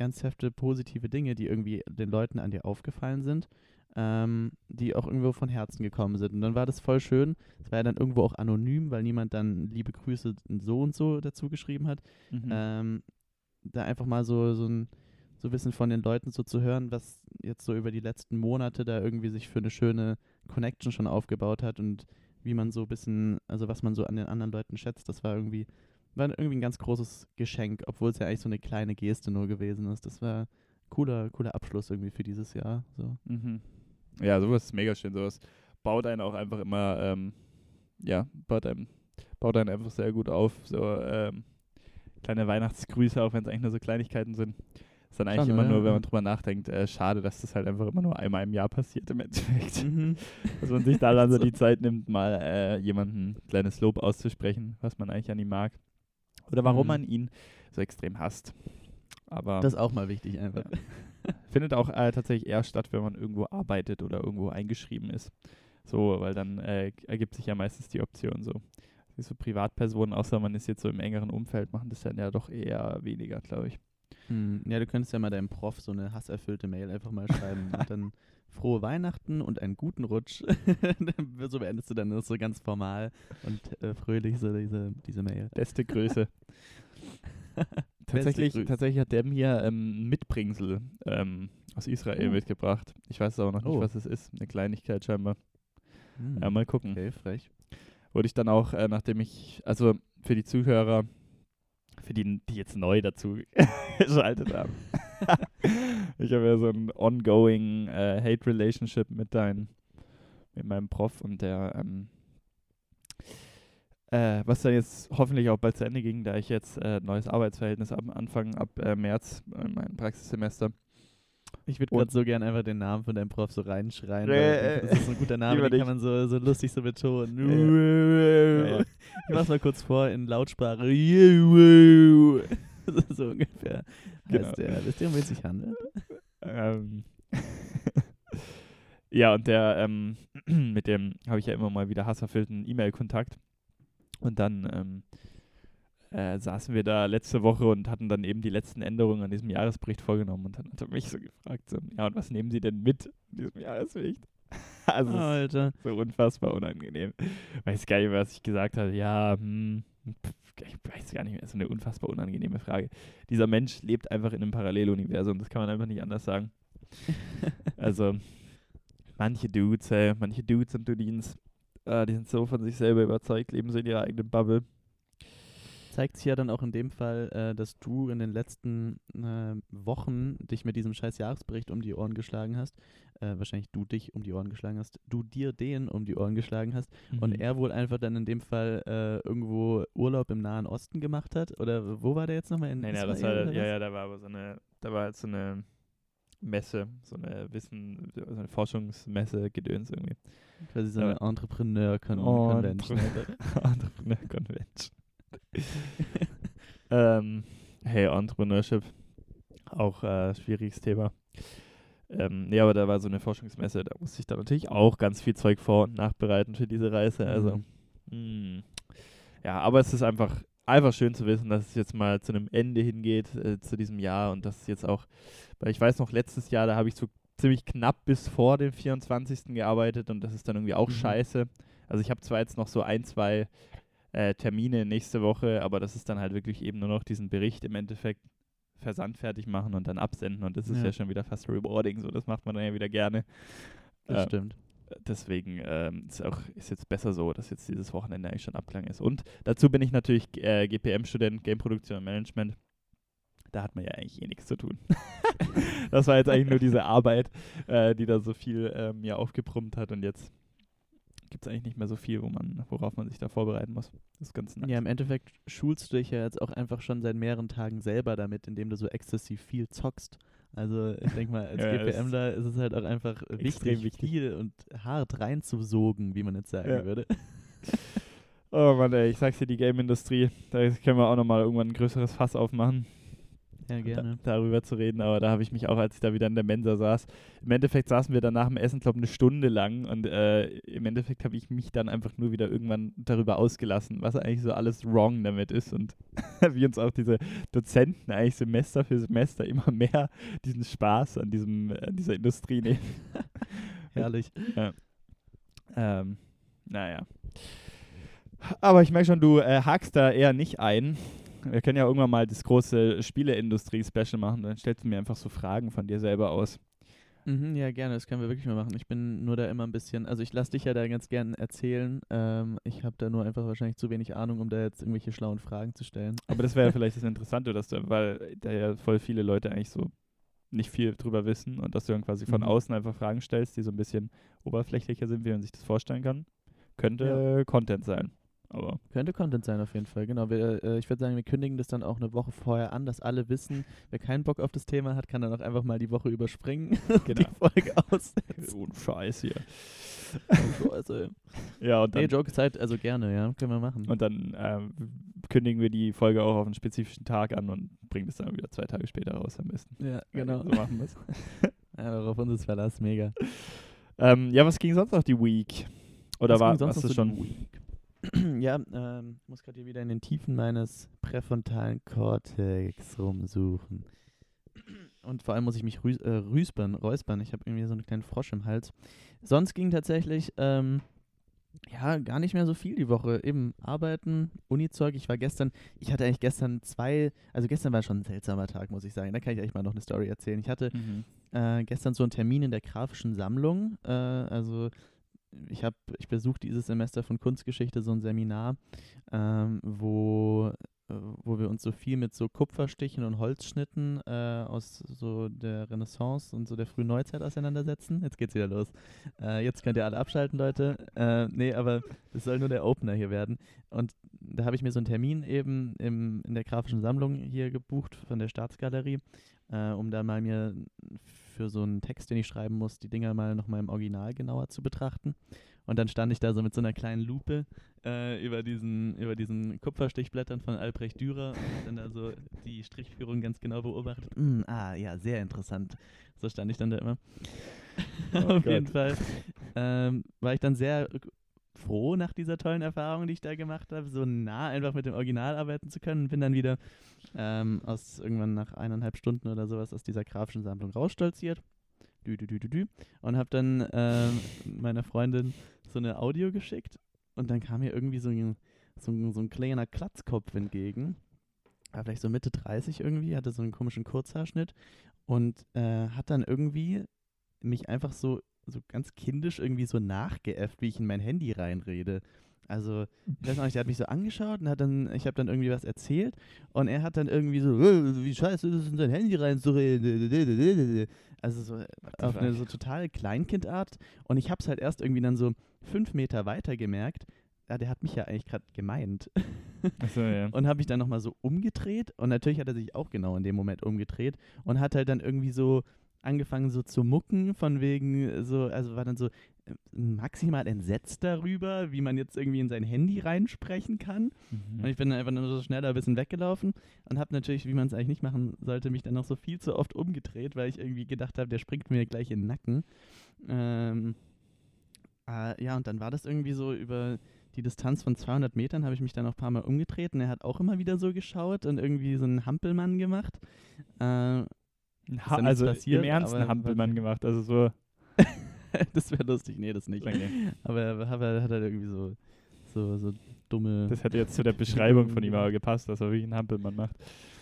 ernsthafte positive Dinge, die irgendwie den Leuten an dir aufgefallen sind, ähm, die auch irgendwo von Herzen gekommen sind. Und dann war das voll schön. Es war ja dann irgendwo auch anonym, weil niemand dann liebe Grüße so und so dazu geschrieben hat Mhm. ähm, da einfach mal so, so ein so ein bisschen von den Leuten so zu hören, was jetzt so über die letzten Monate da irgendwie sich für eine schöne Connection schon aufgebaut hat und wie man so ein bisschen, also was man so an den anderen Leuten schätzt, das war irgendwie, war irgendwie ein ganz großes Geschenk, obwohl es ja eigentlich so eine kleine Geste nur gewesen ist. Das war cooler, cooler Abschluss irgendwie für dieses Jahr. So. Mhm. Ja, sowas ist mega schön. Sowas baut einen auch einfach immer, ähm, ja, baut einen, baut einen einfach sehr gut auf. So ähm, kleine Weihnachtsgrüße, auch wenn es eigentlich nur so Kleinigkeiten sind. Ist dann eigentlich Schon, immer nur, wenn man Ja. drüber nachdenkt, äh, schade, dass das halt einfach immer nur einmal im Jahr passiert im Endeffekt. Mhm. Dass man sich da dann so die Zeit nimmt, mal äh, jemanden ein kleines Lob auszusprechen, was man eigentlich an ihm mag. Oder warum Mhm. man ihn so extrem hasst. Aber Das ist auch mal wichtig einfach. findet auch äh, tatsächlich eher statt, wenn man irgendwo arbeitet oder irgendwo eingeschrieben ist. So, weil dann äh, ergibt sich ja meistens die Option so. So Privatpersonen, außer man ist jetzt so im engeren Umfeld, machen das dann ja doch eher weniger, glaube ich. Hm, Ja, du könntest ja mal deinem Prof so eine hasserfüllte Mail einfach mal schreiben und dann frohe Weihnachten und einen guten Rutsch. so beendest du dann das so ganz formal und äh, fröhlich so diese, diese Mail. Beste Grüße. tatsächlich, Grüße. tatsächlich hat der mir ähm, ein Mitbringsel ähm, aus Israel Oh. mitgebracht. Ich weiß aber noch nicht, Oh. was es ist. Eine Kleinigkeit scheinbar. Hm, Ja, mal gucken. Okay, frech. wurde ich dann auch, äh, nachdem ich, also für die Zuhörer, für die, die jetzt neu dazu geschaltet haben. ich habe ja so ein ongoing äh, Hate-Relationship mit dein, mit meinem Prof und der, ähm, äh, was dann jetzt hoffentlich auch bald zu Ende ging, da ich jetzt äh, ein neues Arbeitsverhältnis am Anfang ab äh, März, äh, mein Praxissemester. Ich würde gerade so gern einfach den Namen von deinem Prof so reinschreien. Äh, das ist so ein guter Name, den kann man so, so lustig so betonen. Ja, ja. Ich mach's mal kurz vor in Lautsprache. so ungefähr Genau. heißt der. Ihr, um wen es sich handelt? Ähm ja, und der, ähm, mit dem habe ich ja immer mal wieder hasserfüllten E-Mail-Kontakt. Und dann ähm, äh, saßen wir da letzte Woche und hatten dann eben die letzten Änderungen an diesem Jahresbericht vorgenommen. Und dann hat er mich so gefragt, so, ja, und was nehmen Sie denn mit in diesem Jahresbericht? also, ist Alter. so unfassbar unangenehm. Weiß gar nicht, was ich gesagt habe. Ja, hm, ich weiß gar nicht mehr. So eine unfassbar unangenehme Frage. Dieser Mensch lebt einfach in einem Paralleluniversum. Das kann man einfach nicht anders sagen. Also, manche Dudes, ey, manche Dudes und Dudins, äh, die sind so von sich selber überzeugt, leben so in ihrer eigenen Bubble. Zeigt sich ja dann auch in dem Fall, äh, dass du in den letzten äh, Wochen dich mit diesem scheiß Jahresbericht um die Ohren geschlagen hast. Äh, wahrscheinlich du dich um die Ohren geschlagen hast. Du dir den um die Ohren geschlagen hast. Und Mhm. er wohl einfach dann in dem Fall äh, irgendwo Urlaub im Nahen Osten gemacht hat? Oder wo war der jetzt nochmal? In Nee, nee, das war, ja, ja, da war aber so eine, da war halt so eine Messe, so eine Wissen, so eine Forschungsmesse, Gedöns irgendwie. Quasi so Ja. eine Entrepreneur-Convention. Entre- Entrepreneur Convention. ähm, hey, Entrepreneurship. Auch äh, schwieriges Thema. Ähm, nee, aber da war so eine Forschungsmesse, da musste ich dann natürlich auch ganz viel Zeug vor- und nachbereiten für diese Reise. Also, Mhm. mh. ja, aber es ist einfach, einfach schön zu wissen, dass es jetzt mal zu einem Ende hingeht, äh, zu diesem Jahr und dass es jetzt auch, weil ich weiß noch, letztes Jahr, da habe ich so ziemlich knapp bis vor dem 24. gearbeitet und das ist dann irgendwie auch Mhm. scheiße. Also ich habe zwar jetzt noch so ein, zwei äh, Termine nächste Woche, aber das ist dann halt wirklich eben nur noch diesen Bericht im Endeffekt Versand fertig machen und dann absenden und das ist ja, Ja. schon wieder fast rewarding, so das macht man dann ja wieder gerne. Das Äh, stimmt. deswegen ähm, ist auch ist jetzt besser so, dass jetzt dieses Wochenende eigentlich schon Abklang ist. Und dazu bin ich natürlich äh, GPM-Student, Game Produktion und Management. Da hat man ja eigentlich eh nichts zu tun. das war jetzt eigentlich nur diese Arbeit, äh, die da so viel mir aufgebrummt hat und jetzt gibt es eigentlich nicht mehr so viel, wo man, worauf man sich da vorbereiten muss. Das ist ganz nice. Ja, im Endeffekt schulst du dich ja jetzt auch einfach schon seit mehreren Tagen selber damit, indem du so exzessiv viel zockst. Also ich denke mal, als Ja, GPMler ist es halt auch einfach extrem wichtig, wichtig. viel und hart reinzusogen, wie man jetzt sagen Ja. würde. Oh Mann, ey, ich sag's dir, die Game-Industrie, da können wir auch nochmal irgendwann ein größeres Fass aufmachen. Ja, gerne. Da, darüber zu reden, aber da habe ich mich auch, als ich da wieder in der Mensa saß, im Endeffekt saßen wir dann nach dem Essen, glaube ich, eine Stunde lang und äh, im Endeffekt habe ich mich dann einfach nur wieder irgendwann darüber ausgelassen, was eigentlich so alles wrong damit ist und wie uns auch diese Dozenten eigentlich Semester für Semester immer mehr diesen Spaß an, diesem, an dieser Industrie nehmen. Herrlich. Ähm, naja. Aber ich merke schon, du äh, hakst da eher nicht ein. Wir können ja irgendwann mal das große Spieleindustrie-Special machen. Dann stellst du mir einfach so Fragen von dir selber aus. Mhm, ja, gerne, das können wir wirklich mal machen. Ich bin nur da immer ein bisschen, also ich lasse dich ja da ganz gern erzählen. Ähm, ich habe da nur einfach wahrscheinlich zu wenig Ahnung, um da jetzt irgendwelche schlauen Fragen zu stellen. Aber das wäre ja vielleicht das Interessante, dass du, weil da ja voll viele Leute eigentlich so nicht viel drüber wissen und dass du dann quasi von Mhm. außen einfach Fragen stellst, die so ein bisschen oberflächlicher sind, wie man sich das vorstellen kann. Könnte Content sein. Aber Könnte Content sein auf jeden Fall, genau. Wir, äh, ich würde sagen, wir kündigen das dann auch eine Woche vorher an, dass alle wissen, wer keinen Bock auf das Thema hat, kann dann auch einfach mal die Woche überspringen und die Genau. Folge aussetzen. so ein Scheiß hier. also, Ja, und dann nee, Joke Zeit, also gerne, ja, können wir machen. Und dann ähm, kündigen wir die Folge auch auf einen spezifischen Tag an und bringen es dann wieder zwei Tage später raus am besten. ja, genau. So machen wir es. Ja, auf uns ist Verlass, mega. ähm, ja, was ging sonst noch die Week? Oder Was war ging sonst was noch du schon? Ja, ähm, muss gerade hier wieder in den Tiefen meines präfrontalen Kortex rumsuchen. Und vor allem muss ich mich rüs äh, rüspern, räuspern. Ich habe irgendwie so einen kleinen Frosch im Hals. Sonst ging tatsächlich, ähm, ja, gar nicht mehr so viel die Woche. Eben arbeiten, Uni-Zeug. Ich war gestern, ich hatte eigentlich gestern zwei, also gestern war schon ein seltsamer Tag, muss ich sagen. Da kann ich eigentlich mal noch eine Story erzählen. Ich hatte Mhm. äh, gestern so einen Termin in der grafischen Sammlung. Äh, also ich habe, ich besuche dieses Semester von Kunstgeschichte so ein Seminar, ähm, wo, äh, wo wir uns so viel mit so Kupferstichen und Holzschnitten äh, aus so der Renaissance und so der frühen Neuzeit auseinandersetzen. Jetzt geht's wieder los. Äh, jetzt könnt ihr alle abschalten, Leute. Äh, nee, aber das soll nur der Opener hier werden. Und da habe ich mir so einen Termin eben im, in der grafischen Sammlung hier gebucht von der Staatsgalerie, äh, um da mal mir für so einen Text, den ich schreiben muss, die Dinger mal nochmal im Original genauer zu betrachten. Und dann stand ich da so mit so einer kleinen Lupe äh, über, diesen, über diesen Kupferstichblättern von Albrecht Dürer und dann da so die Strichführung ganz genau beobachtet. Mm, ah, ja, sehr interessant. So stand ich dann da immer. Auf jeden Fall ähm, war ich dann sehr froh nach dieser tollen Erfahrung, die ich da gemacht habe, so nah einfach mit dem Original arbeiten zu können. Bin dann wieder ähm, aus irgendwann nach eineinhalb Stunden oder sowas aus dieser grafischen Sammlung rausstolziert. Dü, dü, dü, dü, dü. Und habe dann ähm, meiner Freundin so eine Audio geschickt und dann kam mir irgendwie so ein, so ein, so ein kleiner Klatzkopf entgegen. War vielleicht so Mitte 30 irgendwie, hatte so einen komischen Kurzhaarschnitt und äh, hat dann irgendwie mich einfach so, so ganz kindisch irgendwie so nachgeäfft, wie ich in mein Handy reinrede. Also, ich weiß noch nicht, der hat mich so angeschaut und hat dann, ich habe dann irgendwie was erzählt und er hat dann irgendwie so, "Äh, wie scheiße ist es, in sein Handy reinzureden. Also so auf eine so totale Kleinkindart. Und ich habe es halt erst irgendwie dann so fünf Meter weiter gemerkt, ja, der hat mich ja eigentlich gerade gemeint. Achso, ja. Und habe ich dann nochmal so umgedreht und natürlich hat er sich auch genau in dem Moment umgedreht und hat halt dann irgendwie so angefangen so zu mucken von wegen so, also war dann so, maximal entsetzt darüber, wie man jetzt irgendwie in sein Handy reinsprechen kann. Und ich bin dann einfach nur so schneller ein bisschen weggelaufen und habe natürlich, wie man es eigentlich nicht machen sollte, mich dann noch so viel zu oft umgedreht, weil ich irgendwie gedacht habe, der springt mir gleich in den Nacken. Ähm, äh, ja, und dann war das irgendwie so über die Distanz von 200 Metern, habe ich mich dann noch ein paar Mal umgedreht und er hat auch immer wieder so geschaut und irgendwie so einen Hampelmann gemacht. Äh, Ha ja also passiert, im Ernst einen Hampelmann gemacht. Also so. das wäre lustig, nee, das nicht. Okay. Aber er hat, er hat halt irgendwie so, so, so dumme. Das hätte jetzt zu der Beschreibung von ihm aber gepasst, dass er wirklich einen Hampelmann macht.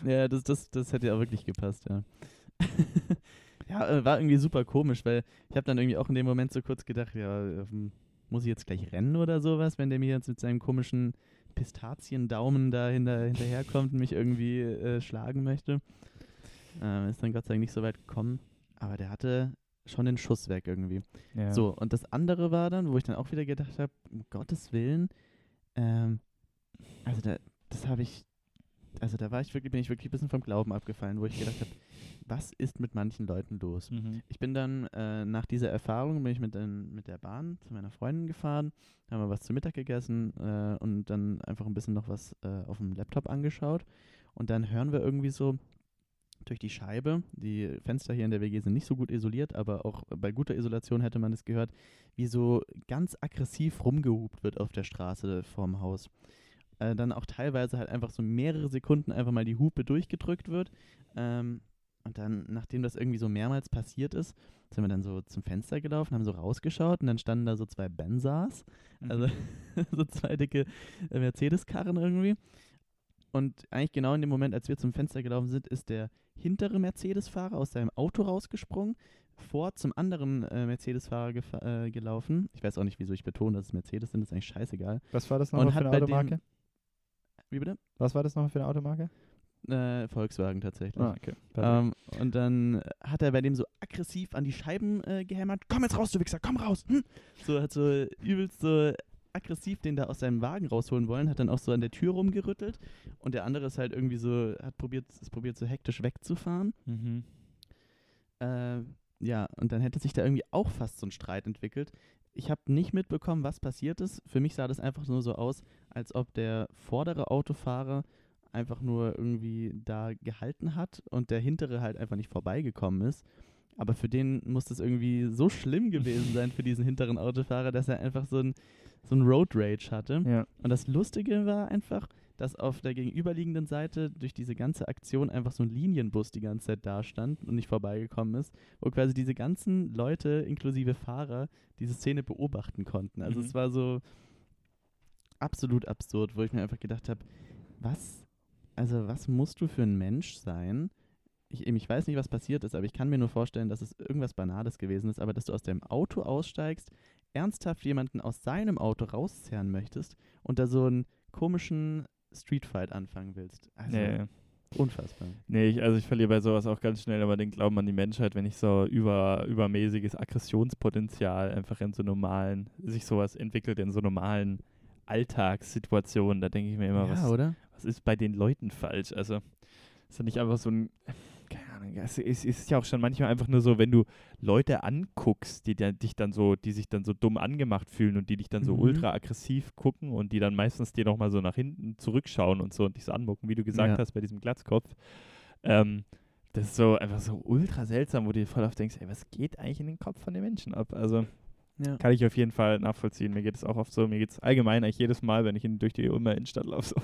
Ja, das, das, das hätte ja auch wirklich gepasst, ja. ja, äh, war irgendwie super komisch, weil ich habe dann irgendwie auch in dem Moment so kurz gedacht, ja, ähm, muss ich jetzt gleich rennen oder sowas, wenn der mir jetzt mit seinem komischen Pistaziendaumen da hinter, hinterherkommt und mich irgendwie äh, schlagen möchte. Ähm, ist dann Gott sei Dank nicht so weit gekommen, aber der hatte schon den Schuss weg irgendwie. Ja. So, und das andere war dann, wo ich dann auch wieder gedacht habe, um Gottes Willen, ähm, also da, das habe ich, also da war ich wirklich, bin ich wirklich ein bisschen vom Glauben abgefallen, wo ich gedacht habe, was ist mit manchen Leuten los? Mhm. Ich bin dann äh, nach dieser Erfahrung bin ich mit, den, mit der Bahn zu meiner Freundin gefahren, haben wir was zu Mittag gegessen äh, und dann einfach ein bisschen noch was äh, auf dem Laptop angeschaut und dann hören wir irgendwie so durch die Scheibe, die Fenster hier in der WG sind nicht so gut isoliert, aber auch bei guter Isolation hätte man es gehört, wie so ganz aggressiv rumgehupt wird auf der Straße vorm Haus. Äh, dann auch teilweise halt einfach so mehrere Sekunden einfach mal die Hupe durchgedrückt wird. Ähm, und dann, nachdem das irgendwie so mehrmals passiert ist, sind wir dann so zum Fenster gelaufen, haben so rausgeschaut und dann standen da so zwei Benzas, also Mhm. so zwei dicke äh, Mercedes-Karren irgendwie. Und eigentlich genau in dem Moment, als wir zum Fenster gelaufen sind, ist der hintere Mercedes-Fahrer aus seinem Auto rausgesprungen, vor zum anderen äh, Mercedes-Fahrer gefa- äh, gelaufen. Ich weiß auch nicht, wieso ich betone, dass es Mercedes sind, ist eigentlich scheißegal. Was war das nochmal für eine dem- Automarke? Wie bitte? Was war das nochmal für eine Automarke? Äh, Volkswagen tatsächlich. Ah, okay. Ähm, und dann hat er bei dem so aggressiv an die Scheiben äh, gehämmert. Komm jetzt raus, du Wichser, komm raus. Hm. So hat so übelst so aggressiv den da aus seinem Wagen rausholen wollen, hat dann auch so an der Tür rumgerüttelt und der andere ist halt irgendwie so, hat probiert, ist probiert so hektisch wegzufahren. mhm. Äh, ja, und dann hätte sich da irgendwie auch fast so ein Streit entwickelt. Ich habe nicht mitbekommen, was passiert ist. Für mich sah das einfach nur so aus, als ob der vordere Autofahrer einfach nur irgendwie da gehalten hat und der hintere halt einfach nicht vorbeigekommen ist. Aber für den muss das irgendwie so schlimm gewesen sein, für diesen hinteren Autofahrer, dass er einfach so ein, so ein Road Rage hatte. Ja. Und das Lustige war einfach, dass auf der gegenüberliegenden Seite durch diese ganze Aktion einfach so ein Linienbus die ganze Zeit da stand und nicht vorbeigekommen ist, wo quasi diese ganzen Leute inklusive Fahrer diese Szene beobachten konnten. Also Mhm. es war so absolut absurd, wo ich mir einfach gedacht habe, was, also was musst du für ein Mensch sein? Ich, eben, ich weiß nicht, was passiert ist, aber ich kann mir nur vorstellen, dass es irgendwas Banales gewesen ist, aber dass du aus deinem Auto aussteigst, ernsthaft jemanden aus seinem Auto rauszerren möchtest und da so einen komischen Streetfight anfangen willst. Also Nee, unfassbar. nee ich, also ich verliere bei sowas auch ganz schnell aber den Glauben an die Menschheit, wenn ich so über, übermäßiges Aggressionspotenzial einfach in so normalen, sich sowas entwickelt in so normalen Alltagssituationen, da denke ich mir immer, ja, was, oder? was ist bei den Leuten falsch? Also, ist ja nicht einfach so ein, Ahnung, es ist, ja auch schon manchmal einfach nur so, wenn du Leute anguckst, die dich dann so, die sich dann so dumm angemacht fühlen und die dich dann so Mhm. ultra aggressiv gucken und die dann meistens dir nochmal so nach hinten zurückschauen und so und dich so anmucken, wie du gesagt Ja. hast bei diesem Glatzkopf. Ähm, das ist so einfach so ultra seltsam, wo du dir voll auf denkst, ey, was geht eigentlich in den Kopf von den Menschen ab? Also, Ja. kann ich auf jeden Fall nachvollziehen. Mir geht es auch oft so, mir geht es allgemein eigentlich jedes Mal, wenn ich in, durch die Ulmer Innenstadt laufe, so.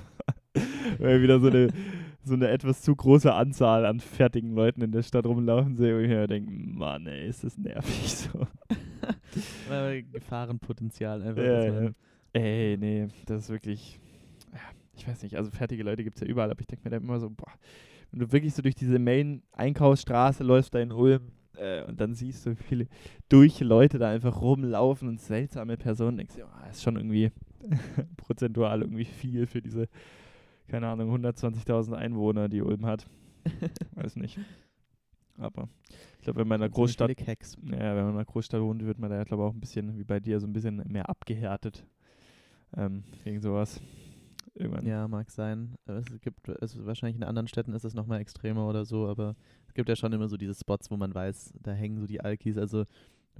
Weil wieder so eine, so eine etwas zu große Anzahl an fertigen Leuten in der Stadt rumlaufen sehe, wo ich mir denke, Mann, ey, ist das nervig so. Gefahrenpotenzial einfach. Ja, ja. Ey, nee, das ist wirklich, ja, ich weiß nicht, also fertige Leute gibt es ja überall, aber ich denke mir dann immer so, boah, wenn du wirklich so durch diese Main-Einkaufsstraße läufst da in Ulm äh, und dann siehst du, wie viele durch Leute da einfach rumlaufen und seltsame Personen, denkst du, ja, ist schon irgendwie prozentual irgendwie viel für diese, keine Ahnung, 120.000 Einwohner, die Ulm hat. Weiß nicht. Aber ich glaube, wenn man in einer Großstadt ja, wenn man in einer Großstadt wohnt, wird man da ja, glaube ich, auch ein bisschen, wie bei dir, so ein bisschen mehr abgehärtet. Ähm, wegen sowas. Irgendwann. Ja, mag sein. Es gibt, also wahrscheinlich in anderen Städten ist es nochmal extremer oder so, aber es gibt ja schon immer so diese Spots, wo man weiß, da hängen so die Alkis. Also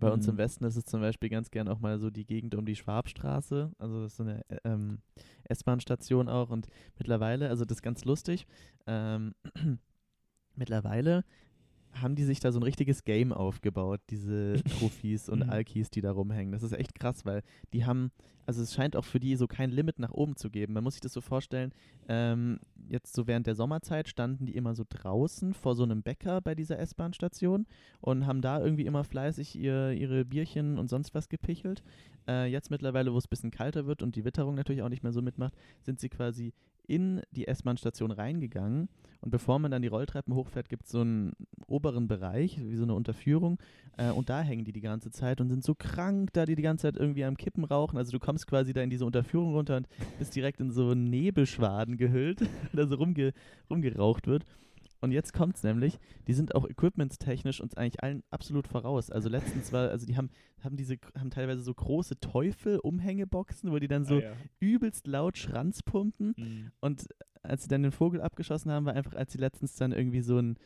Bei uns im Mhm. Westen ist es zum Beispiel ganz gern auch mal so die Gegend um die Schwabstraße. Also das ist so eine äh, ähm, S-Bahn-Station auch. Und mittlerweile, also das ist ganz lustig, ähm, mittlerweile haben die sich da so ein richtiges Game aufgebaut, diese Trophys und Mhm. Alkis, die da rumhängen. Das ist echt krass, weil die haben, also es scheint auch für die so kein Limit nach oben zu geben. Man muss sich das so vorstellen, ähm, jetzt so während der Sommerzeit standen die immer so draußen vor so einem Bäcker bei dieser S-Bahn-Station und haben da irgendwie immer fleißig ihr, ihre Bierchen und sonst was gepichelt. Äh, jetzt mittlerweile, wo es ein bisschen kalter wird und die Witterung natürlich auch nicht mehr so mitmacht, sind sie quasi in die S-Bahn-Station reingegangen. Und bevor man dann die Rolltreppen hochfährt, gibt es so einen oberen Bereich, wie so eine Unterführung. Äh, und da hängen die die ganze Zeit und sind so krank, da die die ganze Zeit irgendwie am Kippen rauchen. Also du kommst quasi da in diese Unterführung runter und bist direkt in so Nebelschwaden gehüllt, da so rumge rumgeraucht wird. Und jetzt kommt's nämlich, die sind auch equipmentstechnisch uns eigentlich allen absolut voraus. Also letztens war, also die haben, haben diese, haben teilweise so große Teufel-Umhängeboxen, wo die dann so Ah, ja. übelst laut Schranz pumpen. Mhm. Und als sie dann den Vogel abgeschossen haben, war einfach, als sie letztens dann irgendwie so ein,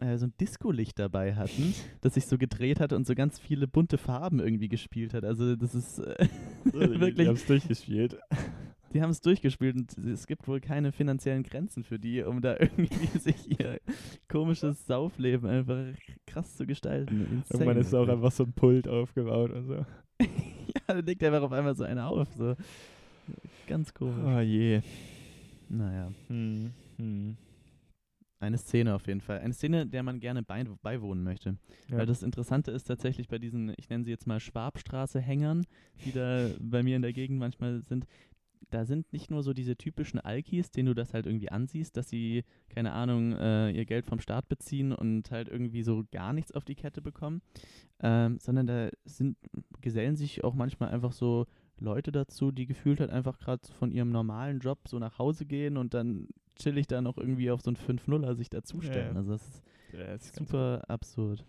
äh, so ein Disco-Licht dabei hatten, das sich so gedreht hat und so ganz viele bunte Farben irgendwie gespielt hat. Also das ist äh, wirklich, haben es durchgespielt. Die haben es durchgespielt und es gibt wohl keine finanziellen Grenzen für die, um da irgendwie sich ihr komisches Saufleben einfach krass zu gestalten. Insane. Irgendwann ist auch einfach so ein Pult aufgebaut und so. ja, da legt einfach auf einmal so einer auf. So. Ganz komisch. Oh je. Naja. Hm. Hm. Eine Szene auf jeden Fall. Eine Szene, der man gerne bei, beiwohnen möchte. Ja. Weil das Interessante ist tatsächlich bei diesen, ich nenne sie jetzt mal Schwabstraße-Hängern, die da bei mir in der Gegend manchmal sind, da sind nicht nur so diese typischen Alkis, denen du das halt irgendwie ansiehst, dass sie, keine Ahnung, äh, ihr Geld vom Staat beziehen und halt irgendwie so gar nichts auf die Kette bekommen, ähm, sondern da sind, gesellen sich auch manchmal einfach so Leute dazu, die gefühlt halt einfach gerade von ihrem normalen Job so nach Hause gehen und dann chillig da noch irgendwie auf so ein 5-0er sich dazustellen. Ja. Also das ist Ja, das ist super absurd.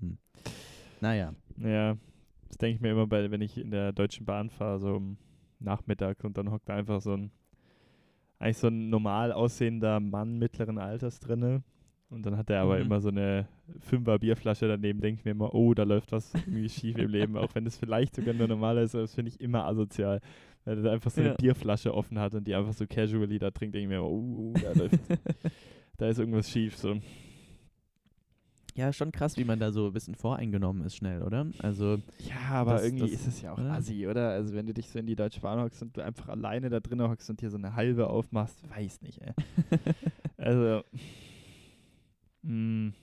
Hm. Naja. Ja, das denke ich mir immer bei, wenn ich in der Deutschen Bahn fahre, so um Nachmittag und dann hockt da einfach so ein, eigentlich so ein normal aussehender Mann mittleren Alters drinne. Und dann hat er aber Mhm. immer so eine Fünfer Bierflasche daneben, denke ich mir immer, oh, da läuft was irgendwie schief im Leben, auch wenn das vielleicht sogar nur normal ist, aber das finde ich immer asozial. Weil er einfach so eine Ja. Bierflasche offen hat und die einfach so casually da trinkt, denke ich mir, immer, oh, da läuft, da ist irgendwas schief. So. Ja, schon krass, wie man da so ein bisschen voreingenommen ist schnell, oder? Also, Ja, aber Das- irgendwie das- ist es ja auch oder? assi, oder? Also wenn du dich so in die Deutsche Bahn hockst und du einfach alleine da drin hockst und hier so eine halbe aufmachst, weiß nicht, ey. also mm. und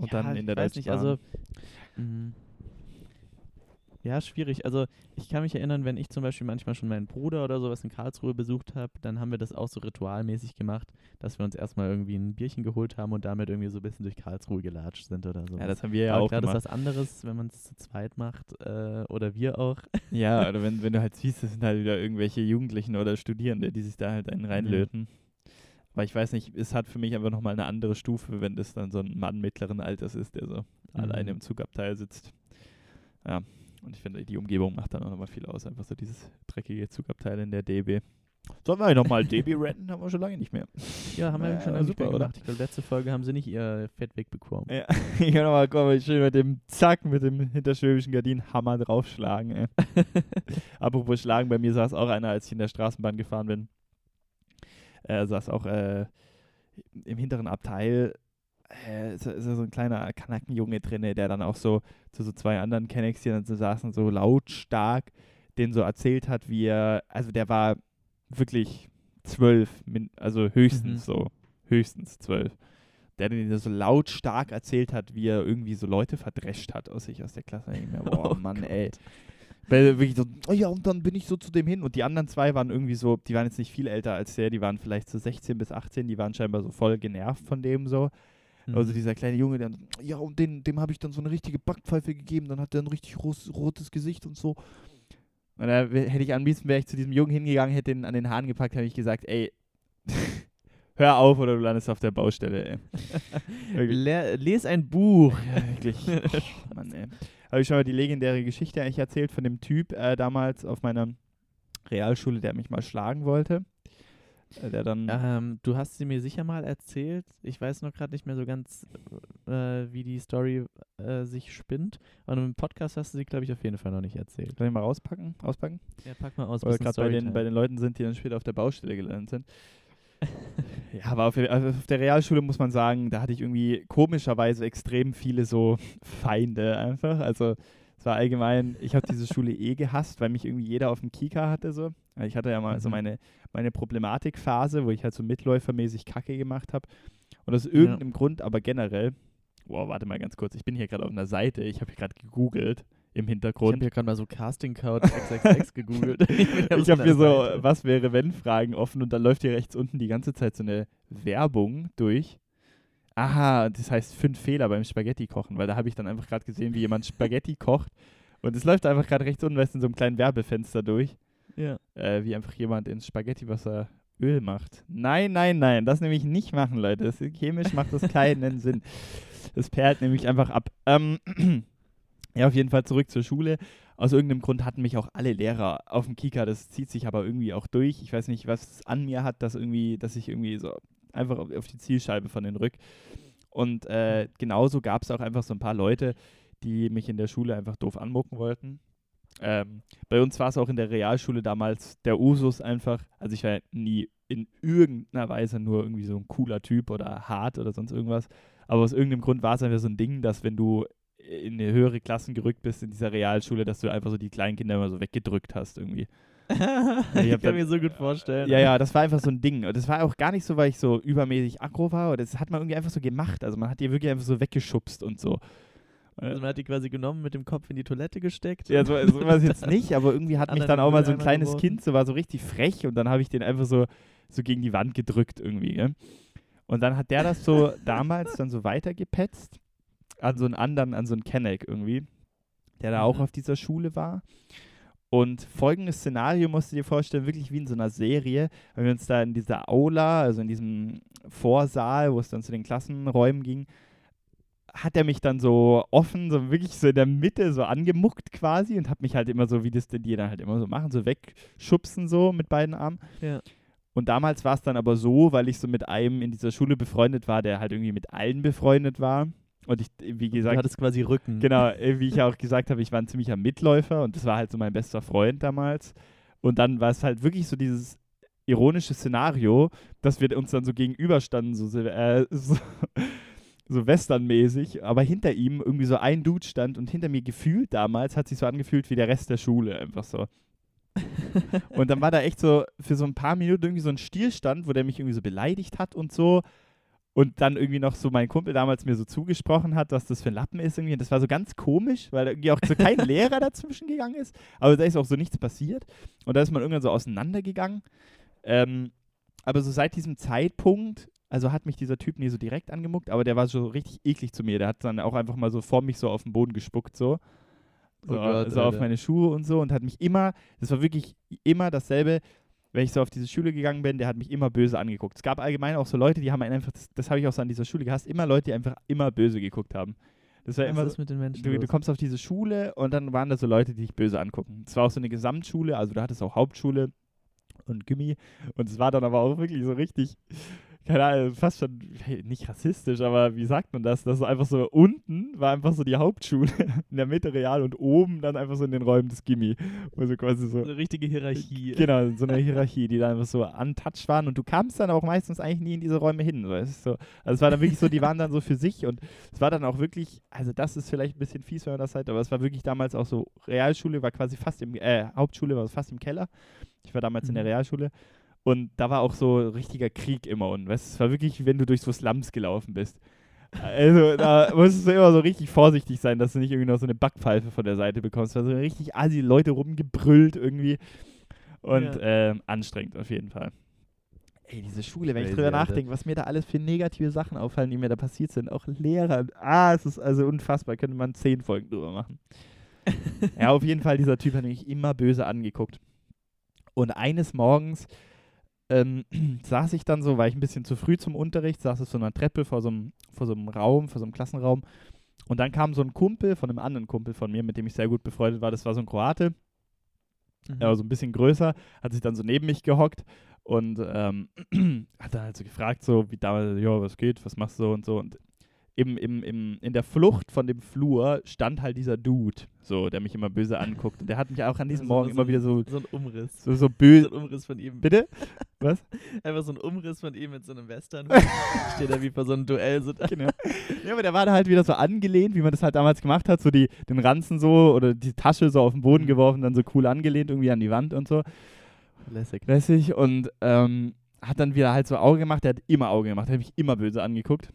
ja, dann in der ich weiß Deutschen nicht, Bahn. also mm, ja, schwierig. Also ich kann mich erinnern, wenn ich zum Beispiel manchmal schon meinen Bruder oder sowas in Karlsruhe besucht habe, dann haben wir das auch so ritualmäßig gemacht, dass wir uns erstmal irgendwie ein Bierchen geholt haben und damit irgendwie so ein bisschen durch Karlsruhe gelatscht sind oder so. ja, das haben wir ja Aber auch klar, das ist gemacht. was anderes, wenn man es zu zweit macht äh, oder wir auch. Ja, oder wenn, wenn du halt siehst, das sind halt wieder irgendwelche Jugendlichen oder Studierende, die sich da halt einen reinlöten. Aber ich weiß nicht, es hat für mich einfach nochmal eine andere Stufe, wenn das dann so ein Mann mittleren Alters ist, der so alleine im Zugabteil sitzt. Ja, und ich finde, die Umgebung macht dann auch nochmal viel aus. Einfach so dieses dreckige Zugabteil in der DB. Sollen wir nochmal DB retten? Haben wir schon lange nicht mehr. Ja, haben wir Ja, schon lange super, super, oder? gemacht. Ich glaube, letzte Folge haben sie nicht ihr Fett wegbekommen. Ja, ich kann nochmal kommen, schön mit dem Zack, mit dem hinterschwäbischen Gardinenhammer draufschlagen. Ey. Apropos schlagen, bei mir saß auch einer, als ich in der Straßenbahn gefahren bin. Er saß auch äh, im hinteren Abteil. Äh, ist, ist so ein kleiner Kanackenjunge drin, der dann auch so zu so zwei anderen Kennex, die dann so saßen, so lautstark, den so erzählt hat, wie er, also der war wirklich zwölf, also höchstens Mhm. so, höchstens zwölf der den so lautstark erzählt hat, wie er irgendwie so Leute verdrescht hat aus sich aus der Klasse. Mir, boah, Oh Mann, Gott. ey. Weil wirklich so, oh ja, und dann bin ich so zu dem hin. Und die anderen zwei waren irgendwie so, die waren jetzt nicht viel älter als der, die waren vielleicht so 16 bis 18, die waren scheinbar so voll genervt von dem so. Mhm. Also dieser kleine Junge, der, ja, und den, dem habe ich dann so eine richtige Backpfeife gegeben, dann hat er ein richtig ros rotes Gesicht und so. Und da hätte ich am liebsten, wäre ich zu diesem Jungen hingegangen, hätte ihn an den Haaren gepackt, hätte ich gesagt, ey, hör auf oder du landest auf der Baustelle, ey. Le les ein Buch. Ja, wirklich. Oh, Mann, ey. Habe ich schon mal die legendäre Geschichte eigentlich erzählt von dem Typ äh, damals auf meiner Realschule, der mich mal schlagen wollte. Der dann. Ähm, du hast sie mir sicher mal erzählt. Ich weiß noch gerade nicht mehr so ganz, äh, wie die Story äh, sich spinnt. Und im Podcast hast du sie, glaube ich, auf jeden Fall noch nicht erzählt. Soll ich mal rauspacken? Auspacken? Ja, pack mal aus. Oder gerade bei den, bei den Leuten sind, die dann später auf der Baustelle gelandet sind. ja, aber auf, also auf der Realschule muss man sagen, da hatte ich irgendwie komischerweise extrem viele so Feinde einfach. Also es war allgemein, ich habe diese Schule eh gehasst, weil mich irgendwie jeder auf dem Kika hatte so. Ich hatte ja mal so Mhm. meine, meine Problematikphase, wo ich halt so mitläufermäßig Kacke gemacht habe. Und aus irgendeinem Grund, aber generell, boah, warte mal ganz kurz, ich bin hier gerade auf einer Seite, ich habe hier gerade gegoogelt im ich Hintergrund. habe hier gerade mal so Casting Couch XXX gegoogelt. Ich habe hier so, was wäre wenn Fragen offen und dann läuft hier rechts unten die ganze Zeit so eine Werbung durch. Aha, das heißt fünf Fehler beim Spaghetti kochen, weil da habe ich dann einfach gerade gesehen, wie jemand Spaghetti kocht und es läuft einfach gerade rechts unten, in so einem kleinen Werbefenster durch, Ja. äh, wie einfach jemand ins Spaghettiwasser Öl macht. Nein, nein, nein, das nämlich nicht machen, Leute. Das, chemisch macht das keinen Sinn. Das perlt nämlich einfach ab. Ähm, ja, auf jeden Fall zurück zur Schule. Aus irgendeinem Grund hatten mich auch alle Lehrer auf dem Kika. Das zieht sich aber irgendwie auch durch. Ich weiß nicht, was es an mir hat, dass irgendwie, dass ich irgendwie so einfach auf, auf die Zielscheibe von den Rück. Und äh, genauso gab es auch einfach so ein paar Leute, die mich in der Schule einfach doof anmucken wollten. Ähm, bei uns war es auch in der Realschule damals der Usus einfach, also ich war nie in irgendeiner Weise nur irgendwie so ein cooler Typ oder hart oder sonst irgendwas, aber aus irgendeinem Grund war es einfach so ein Ding, dass wenn du in eine höhere Klassen gerückt bist in dieser Realschule, dass du einfach so die kleinen Kinder immer so weggedrückt hast irgendwie. ich kann mir so gut vorstellen. Ja, ja, das war einfach so ein Ding. Und das war auch gar nicht so, weil ich so übermäßig aggro war. Oder das hat man irgendwie einfach so gemacht. Also man hat die wirklich einfach so weggeschubst und so. Also man hat die quasi genommen, mit dem Kopf in die Toilette gesteckt. Ja, so, so war es jetzt nicht, aber irgendwie hat mich dann auch mal so ein kleines geworfen. Kind, so war so richtig frech und dann habe ich den einfach so, so gegen die Wand gedrückt irgendwie. Gell? Und dann hat der das so damals dann so weitergepetzt an so einen anderen, an so einen Kenneck irgendwie, der da auch Mhm. auf dieser Schule war. Und folgendes Szenario musst du dir vorstellen, wirklich wie in so einer Serie, wenn wir uns da in dieser Aula, also in diesem Vorsaal, wo es dann zu den Klassenräumen ging, hat er mich dann so offen, so wirklich so in der Mitte so angemuckt quasi und hat mich halt immer so, wie das denn die dann halt immer so machen, so wegschubsen so mit beiden Armen. Ja. Und damals war es dann aber so, weil ich so mit einem in dieser Schule befreundet war, der halt irgendwie mit allen befreundet war. Und ich, wie Du gesagt, hattest quasi Rücken. Genau, äh, wie ich ja auch gesagt habe, ich war ein ziemlicher Mitläufer und das war halt so mein bester Freund damals. Und dann war es halt wirklich so dieses ironische Szenario, dass wir uns dann so gegenüberstanden, so, äh, so, so westernmäßig, aber hinter ihm irgendwie so ein Dude stand und hinter mir gefühlt damals hat sich so angefühlt wie der Rest der Schule, einfach so. Und dann war da echt so für so ein paar Minuten irgendwie so ein Stillstand, wo der mich irgendwie so beleidigt hat und so. Und dann irgendwie noch so mein Kumpel damals mir so zugesprochen hat, was das für ein Lappen ist irgendwie. Und das war so ganz komisch, weil irgendwie auch so kein Lehrer dazwischen gegangen ist. Aber da ist auch so nichts passiert. Und da ist man irgendwann so auseinandergegangen. Ähm, aber so seit diesem Zeitpunkt, also hat mich dieser Typ nie so direkt angemuckt, aber der war so richtig eklig zu mir. Der hat dann auch einfach mal so vor mich so auf den Boden gespuckt, so. So, Oh Gott, so auf meine Schuhe und so und hat mich immer, das war wirklich immer dasselbe, wenn ich so auf diese Schule gegangen bin, der hat mich immer böse angeguckt. Es gab allgemein auch so Leute, die haben einen einfach, das, das habe ich auch so an dieser Schule gehasst, immer Leute, die einfach immer böse geguckt haben. Das war Was immer ist mit den Menschen Du, du kommst auf diese Schule und dann waren da so Leute, die dich böse angucken. Es war auch so eine Gesamtschule, also du hattest auch Hauptschule und Gimmi und es war dann aber auch wirklich so richtig, keine Ahnung, fast schon nicht rassistisch, aber wie sagt man das? Das ist einfach so, unten war einfach so die Hauptschule, in der Mitte real und oben dann einfach so in den Räumen des Gimmi. Also quasi so. Eine richtige Hierarchie. Genau, so eine Hierarchie, die dann einfach so untouched waren und du kamst dann auch meistens eigentlich nie in diese Räume hin. So. Es so, also es war dann wirklich so, die waren dann so für sich und es war dann auch wirklich, also das ist vielleicht ein bisschen fies, wenn man das sagt, aber es war wirklich damals auch so, Realschule war quasi fast im, äh, Hauptschule war fast im Keller. Ich war damals in der Mhm. Realschule und da war auch so richtiger Krieg immer und weißt, es war wirklich, wie wenn du durch so Slums gelaufen bist. Also da musstest du immer so richtig vorsichtig sein, dass du nicht irgendwie noch so eine Backpfeife von der Seite bekommst. Da so richtig assi Leute rumgebrüllt irgendwie. Und Ja. ähm, anstrengend auf jeden Fall. Ey, diese Schule, wenn ich drüber nachdenke, was mir da alles für negative Sachen auffallen, die mir da passiert sind. Auch Lehrer. Ah, es ist also unfassbar. Könnte man zehn Folgen drüber machen. ja, auf jeden Fall, dieser Typ hat mich immer böse angeguckt. Und eines Morgens ähm, saß ich dann so, war ich ein bisschen zu früh zum Unterricht, saß auf so einer Treppe vor so einem, vor so einem Raum, vor so einem Klassenraum. Und dann kam so ein Kumpel von einem anderen Kumpel von mir, mit dem ich sehr gut befreundet war, das war so ein Kroate. Mhm. Er war so ein bisschen größer, hat sich dann so neben mich gehockt und ähm, hat dann halt so gefragt, so wie damals, ja, was geht, was machst du und so. Und im, im, im, in der Flucht von dem Flur stand halt dieser Dude, so, der mich immer böse anguckt. Und der hat mich auch an diesem Also Morgen so immer wieder so, So ein Umriss. so, so So böse. ein Umriss von ihm. Bitte? Was? Einfach so ein Umriss von ihm mit so einem Western. Steht da wie vor so einem Duell. So da. genau. Ja, aber der war da halt wieder so angelehnt, wie man das halt damals gemacht hat, so die, den Ranzen so oder die Tasche so auf den Boden Mhm. geworfen, dann so cool angelehnt irgendwie an die Wand und so. Lässig. lässig und ähm, hat dann wieder halt so Auge gemacht. Der hat immer Auge gemacht, der hat mich immer böse angeguckt.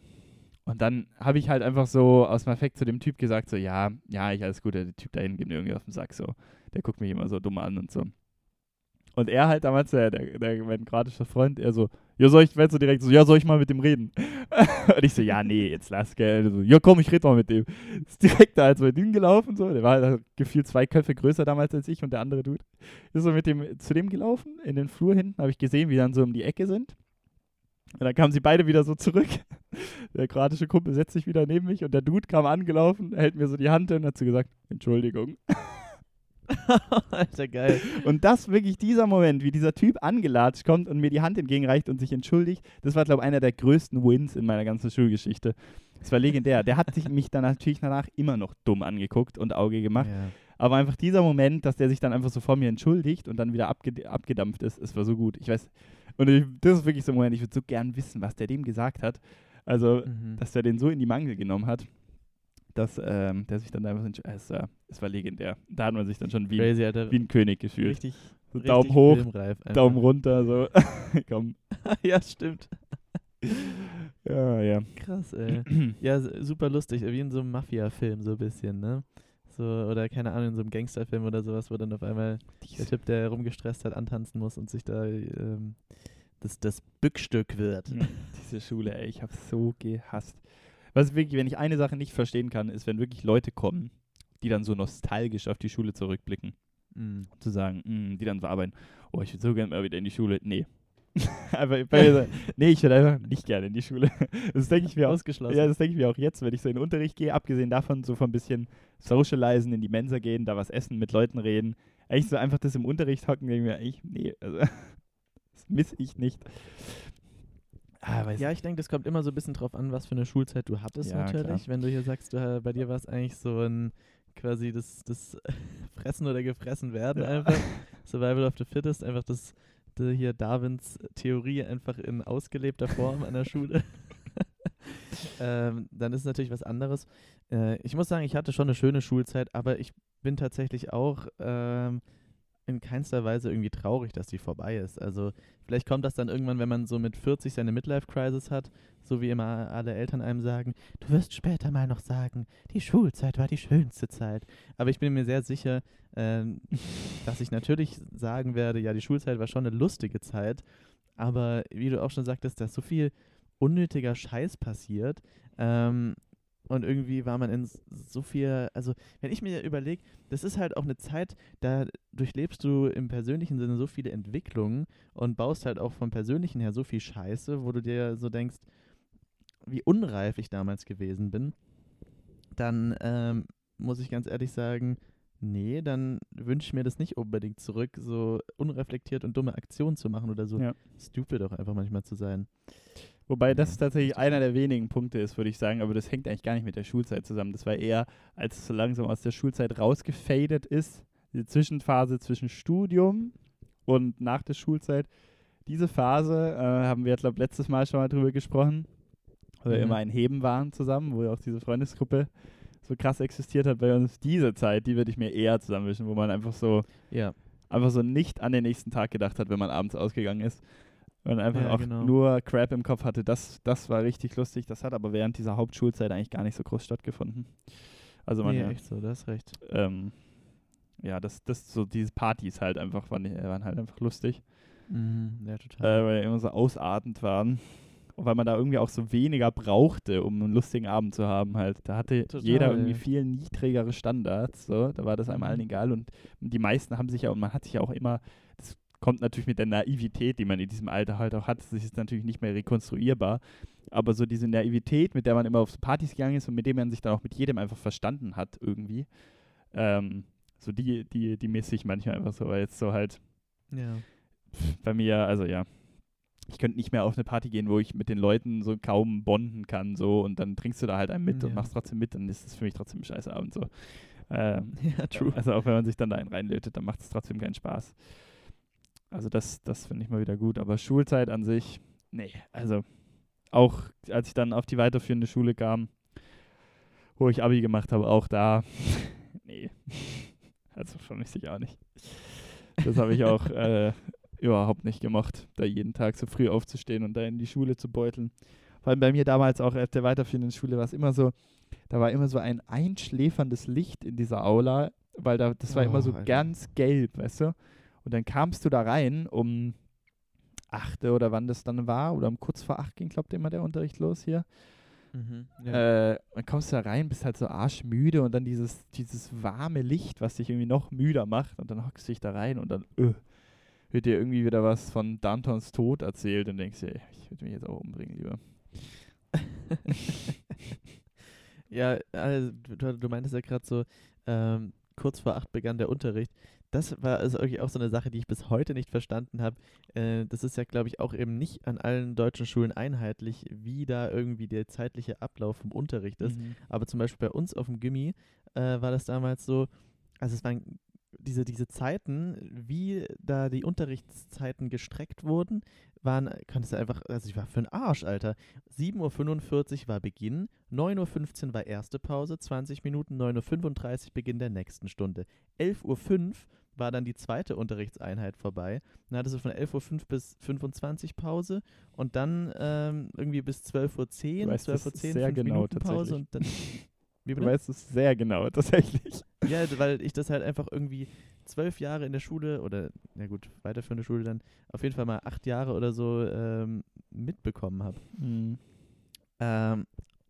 Und dann habe ich halt einfach so aus dem Affekt zu dem Typ gesagt, so, ja, ja, ich alles gut, der Typ da hinten geht mir irgendwie auf den Sack, so. Der guckt mich immer so dumm an und so. Und er halt damals, der, der, der mein kroatischer Freund, er so, ja, soll ich, so direkt so, ja, soll ich mal mit dem reden? und ich so, ja, nee, jetzt lass, gell. So, ja, komm, ich rede mal mit dem. Ist direkt da halt so mit ihm gelaufen, so. Der war halt gefühlt zwei Köpfe größer damals als ich und der andere Dude. Ist so mit dem zu dem gelaufen, in den Flur hinten, habe ich gesehen, wie dann so um die Ecke sind. Und dann kamen sie beide wieder so zurück. Der kroatische Kumpel setzt sich wieder neben mich und der Dude kam angelaufen, hält mir so die Hand hin und hat so gesagt, Entschuldigung. Alter, geil. Und das wirklich dieser Moment, wie dieser Typ angelatscht kommt und mir die Hand entgegenreicht und sich entschuldigt, das war, glaube ich, einer der größten Wins in meiner ganzen Schulgeschichte. Das war legendär. Der hat sich mich dann natürlich danach immer noch dumm angeguckt und Auge gemacht. Ja. Aber einfach dieser Moment, dass der sich dann einfach so vor mir entschuldigt und dann wieder abge abgedampft ist, es war so gut. Ich weiß, und ich, das ist wirklich so ein Moment, ich würde so gern wissen, was der dem gesagt hat. Also, Mhm. dass der den so in die Mangel genommen hat, dass ähm, der sich dann einfach entschuldigt. Es, war- es war legendär. Da hat man sich dann schon wie, Crazy, Alter. wie ein König gefühlt. richtig, So richtig Daumen hoch. Daumen runter, so. Komm. ja, stimmt. Ja, ja. Krass, ey. Ja, super lustig, wie in so einem Mafia-Film so ein bisschen, ne? So, oder keine Ahnung, in so einem Gangsterfilm oder sowas, wo dann auf einmal der Typ, der rumgestresst hat, antanzen muss und sich da ähm, das, das Bückstück wird. Ja, Diese Schule, ey, ich habe so gehasst. Was wirklich, wenn ich eine Sache nicht verstehen kann, ist, wenn wirklich Leute kommen, die dann so nostalgisch auf die Schule zurückblicken. Mhm. Zu sagen, mm, die dann so arbeiten, oh, ich würde so gerne mal wieder in die Schule. Nee. einfach, bei nee, ich würde einfach nicht gerne in die Schule. Das denke ich mir. Ausgeschlossen. Ja, das denke ich mir auch jetzt, wenn ich so in den Unterricht gehe, abgesehen davon, so von ein bisschen socialisen, in die Mensa gehen, da was essen, mit Leuten reden. Echt so einfach das im Unterricht hocken, denke ich mir, ich, nee, also, das miss ich nicht. Ah, Ja, ich denke, das kommt immer so ein bisschen drauf an, was für eine Schulzeit du hattest Ja, natürlich. klar. Wenn du hier sagst, du, äh, bei dir war es eigentlich so ein quasi das, das Fressen oder gefressen werden Ja. einfach. Survival of the Fittest, einfach das, die hier Darwins Theorie einfach in ausgelebter Form an der Schule. ähm, dann ist es natürlich was anderes. Äh, ich muss sagen, ich hatte schon eine schöne Schulzeit, aber ich bin tatsächlich auch ähm, in keinster Weise irgendwie traurig, dass die vorbei ist. Also vielleicht kommt das dann irgendwann, wenn man so mit 40 seine Midlife-Crisis hat, so wie immer alle Eltern einem sagen, du wirst später mal noch sagen, die Schulzeit war die schönste Zeit. Aber ich bin mir sehr sicher, ähm, dass ich natürlich sagen werde, ja, die Schulzeit war schon eine lustige Zeit, aber wie du auch schon sagtest, da ist so viel unnötiger Scheiß passiert. Ähm, und irgendwie war man in so viel, also wenn ich mir überlege, das ist halt auch eine Zeit, da durchlebst du im persönlichen Sinne so viele Entwicklungen und baust halt auch vom persönlichen her so viel Scheiße, wo du dir so denkst, wie unreif ich damals gewesen bin, dann ähm, muss ich ganz ehrlich sagen, nee, dann wünsche ich mir das nicht unbedingt zurück, so unreflektiert und dumme Aktionen zu machen oder so Ja. stupid auch einfach manchmal zu sein. Wobei das tatsächlich einer der wenigen Punkte ist, würde ich sagen, aber das hängt eigentlich gar nicht mit der Schulzeit zusammen. Das war eher, als es so langsam aus der Schulzeit rausgefadet ist, die Zwischenphase zwischen Studium und nach der Schulzeit. Diese Phase äh, haben wir, glaube letztes Mal schon mal drüber gesprochen, weil wir Mhm. immer ein Heben waren zusammen, wo ja auch diese Freundesgruppe so krass existiert hat bei uns. Diese Zeit, die würde ich mir eher zusammenwischen, wo man einfach so Ja, einfach so nicht an den nächsten Tag gedacht hat, wenn man abends ausgegangen ist. Und einfach Ja, auch genau. nur Crap im Kopf hatte. Das, das war richtig lustig. Das hat aber während dieser Hauptschulzeit eigentlich gar nicht so groß stattgeffen. Also man nee, ja, echt so, du hast recht. ähm, ja, das, das so diese Partys halt einfach waren, waren halt einfach lustig, Mhm, ja, äh, total. weil die immer so ausartend waren. Und weil man da irgendwie auch so weniger brauchte, um einen lustigen Abend zu haben halt. Da hatte Total, jeder irgendwie ja. viel niedrigere Standards, so. Da war das einem Mhm. allen egal. Und die meisten haben sich ja, und man hat sich ja auch immer, das kommt natürlich mit der Naivität, die man in diesem Alter halt auch hat, das ist natürlich nicht mehr rekonstruierbar. Aber so diese Naivität, mit der man immer auf Partys gegangen ist und mit dem man sich dann auch mit jedem einfach verstanden hat irgendwie, ähm, So die, die, die misse ich manchmal einfach so, weil jetzt so halt Ja. bei mir, also ja, ich könnte nicht mehr auf eine Party gehen, wo ich mit den Leuten so kaum bonden kann, so und dann trinkst du da halt einen mit und Ja. machst trotzdem mit, dann ist es für mich trotzdem ein scheiß Abend so. Ähm, Ja, true. Also auch wenn man sich dann da einen reinlötet, dann macht es trotzdem keinen Spaß. Also das, das finde ich mal wieder gut. Aber Schulzeit an sich, nee, also auch als ich dann auf die weiterführende Schule kam, wo ich Abi gemacht habe, auch da, nee, also vermisse ich auch nicht. Das habe ich auch äh, überhaupt nicht gemacht, da jeden Tag so früh aufzustehen und da in die Schule zu beuteln. Vor allem bei mir damals auch auf der weiterführenden Schule war es immer so, da war immer so ein einschläferndes Licht in dieser Aula, weil da, das war immer Oh, so Alter. ganz gelb, weißt du? Und dann kamst du da rein um 8 oder wann das dann war, oder um kurz vor 8 ging, glaubt ihr, immer der Unterricht los hier. Mhm. Ja. Äh, dann kommst du da rein, bist halt so arschmüde und dann dieses, dieses warme Licht, was dich irgendwie noch müder macht und dann hockst du dich da rein und dann äh, wird dir irgendwie wieder was von Dantons Tod erzählt und denkst dir, ich würde mich jetzt auch umbringen lieber. Ja, also, du, du meintest ja gerade so, ähm, kurz vor acht begann der Unterricht. Das war also auch so eine Sache, die ich bis heute nicht verstanden habe. Äh, das ist ja, glaube ich, auch eben nicht an allen deutschen Schulen einheitlich, wie da irgendwie der zeitliche Ablauf vom Unterricht ist. Mhm. Aber zum Beispiel bei uns auf dem Gimmi äh, war das damals so, also es waren diese, diese Zeiten, wie da die Unterrichtszeiten gestreckt wurden, waren, konntest du einfach, also ich war für den Arsch, Alter. 7.45 Uhr war Beginn, 9.15 Uhr war erste Pause, 20 Minuten, 9.35 Uhr Beginn der nächsten Stunde. 11.05 Uhr war dann die zweite Unterrichtseinheit vorbei. Dann hattest du von 11.05 Uhr bis 25 Uhr Pause und dann ähm, irgendwie bis 12.10 Du Uhr, weißt das 12.10 Uhr, sehr 5 genau Minuten Pause und dann... Wie Du weißt es sehr genau, tatsächlich. Ja, weil ich das halt einfach irgendwie zwölf Jahre in der Schule oder, na gut, weiterführende Schule dann, auf jeden Fall mal acht Jahre oder so ähm, mitbekommen habe. Mhm. Ähm,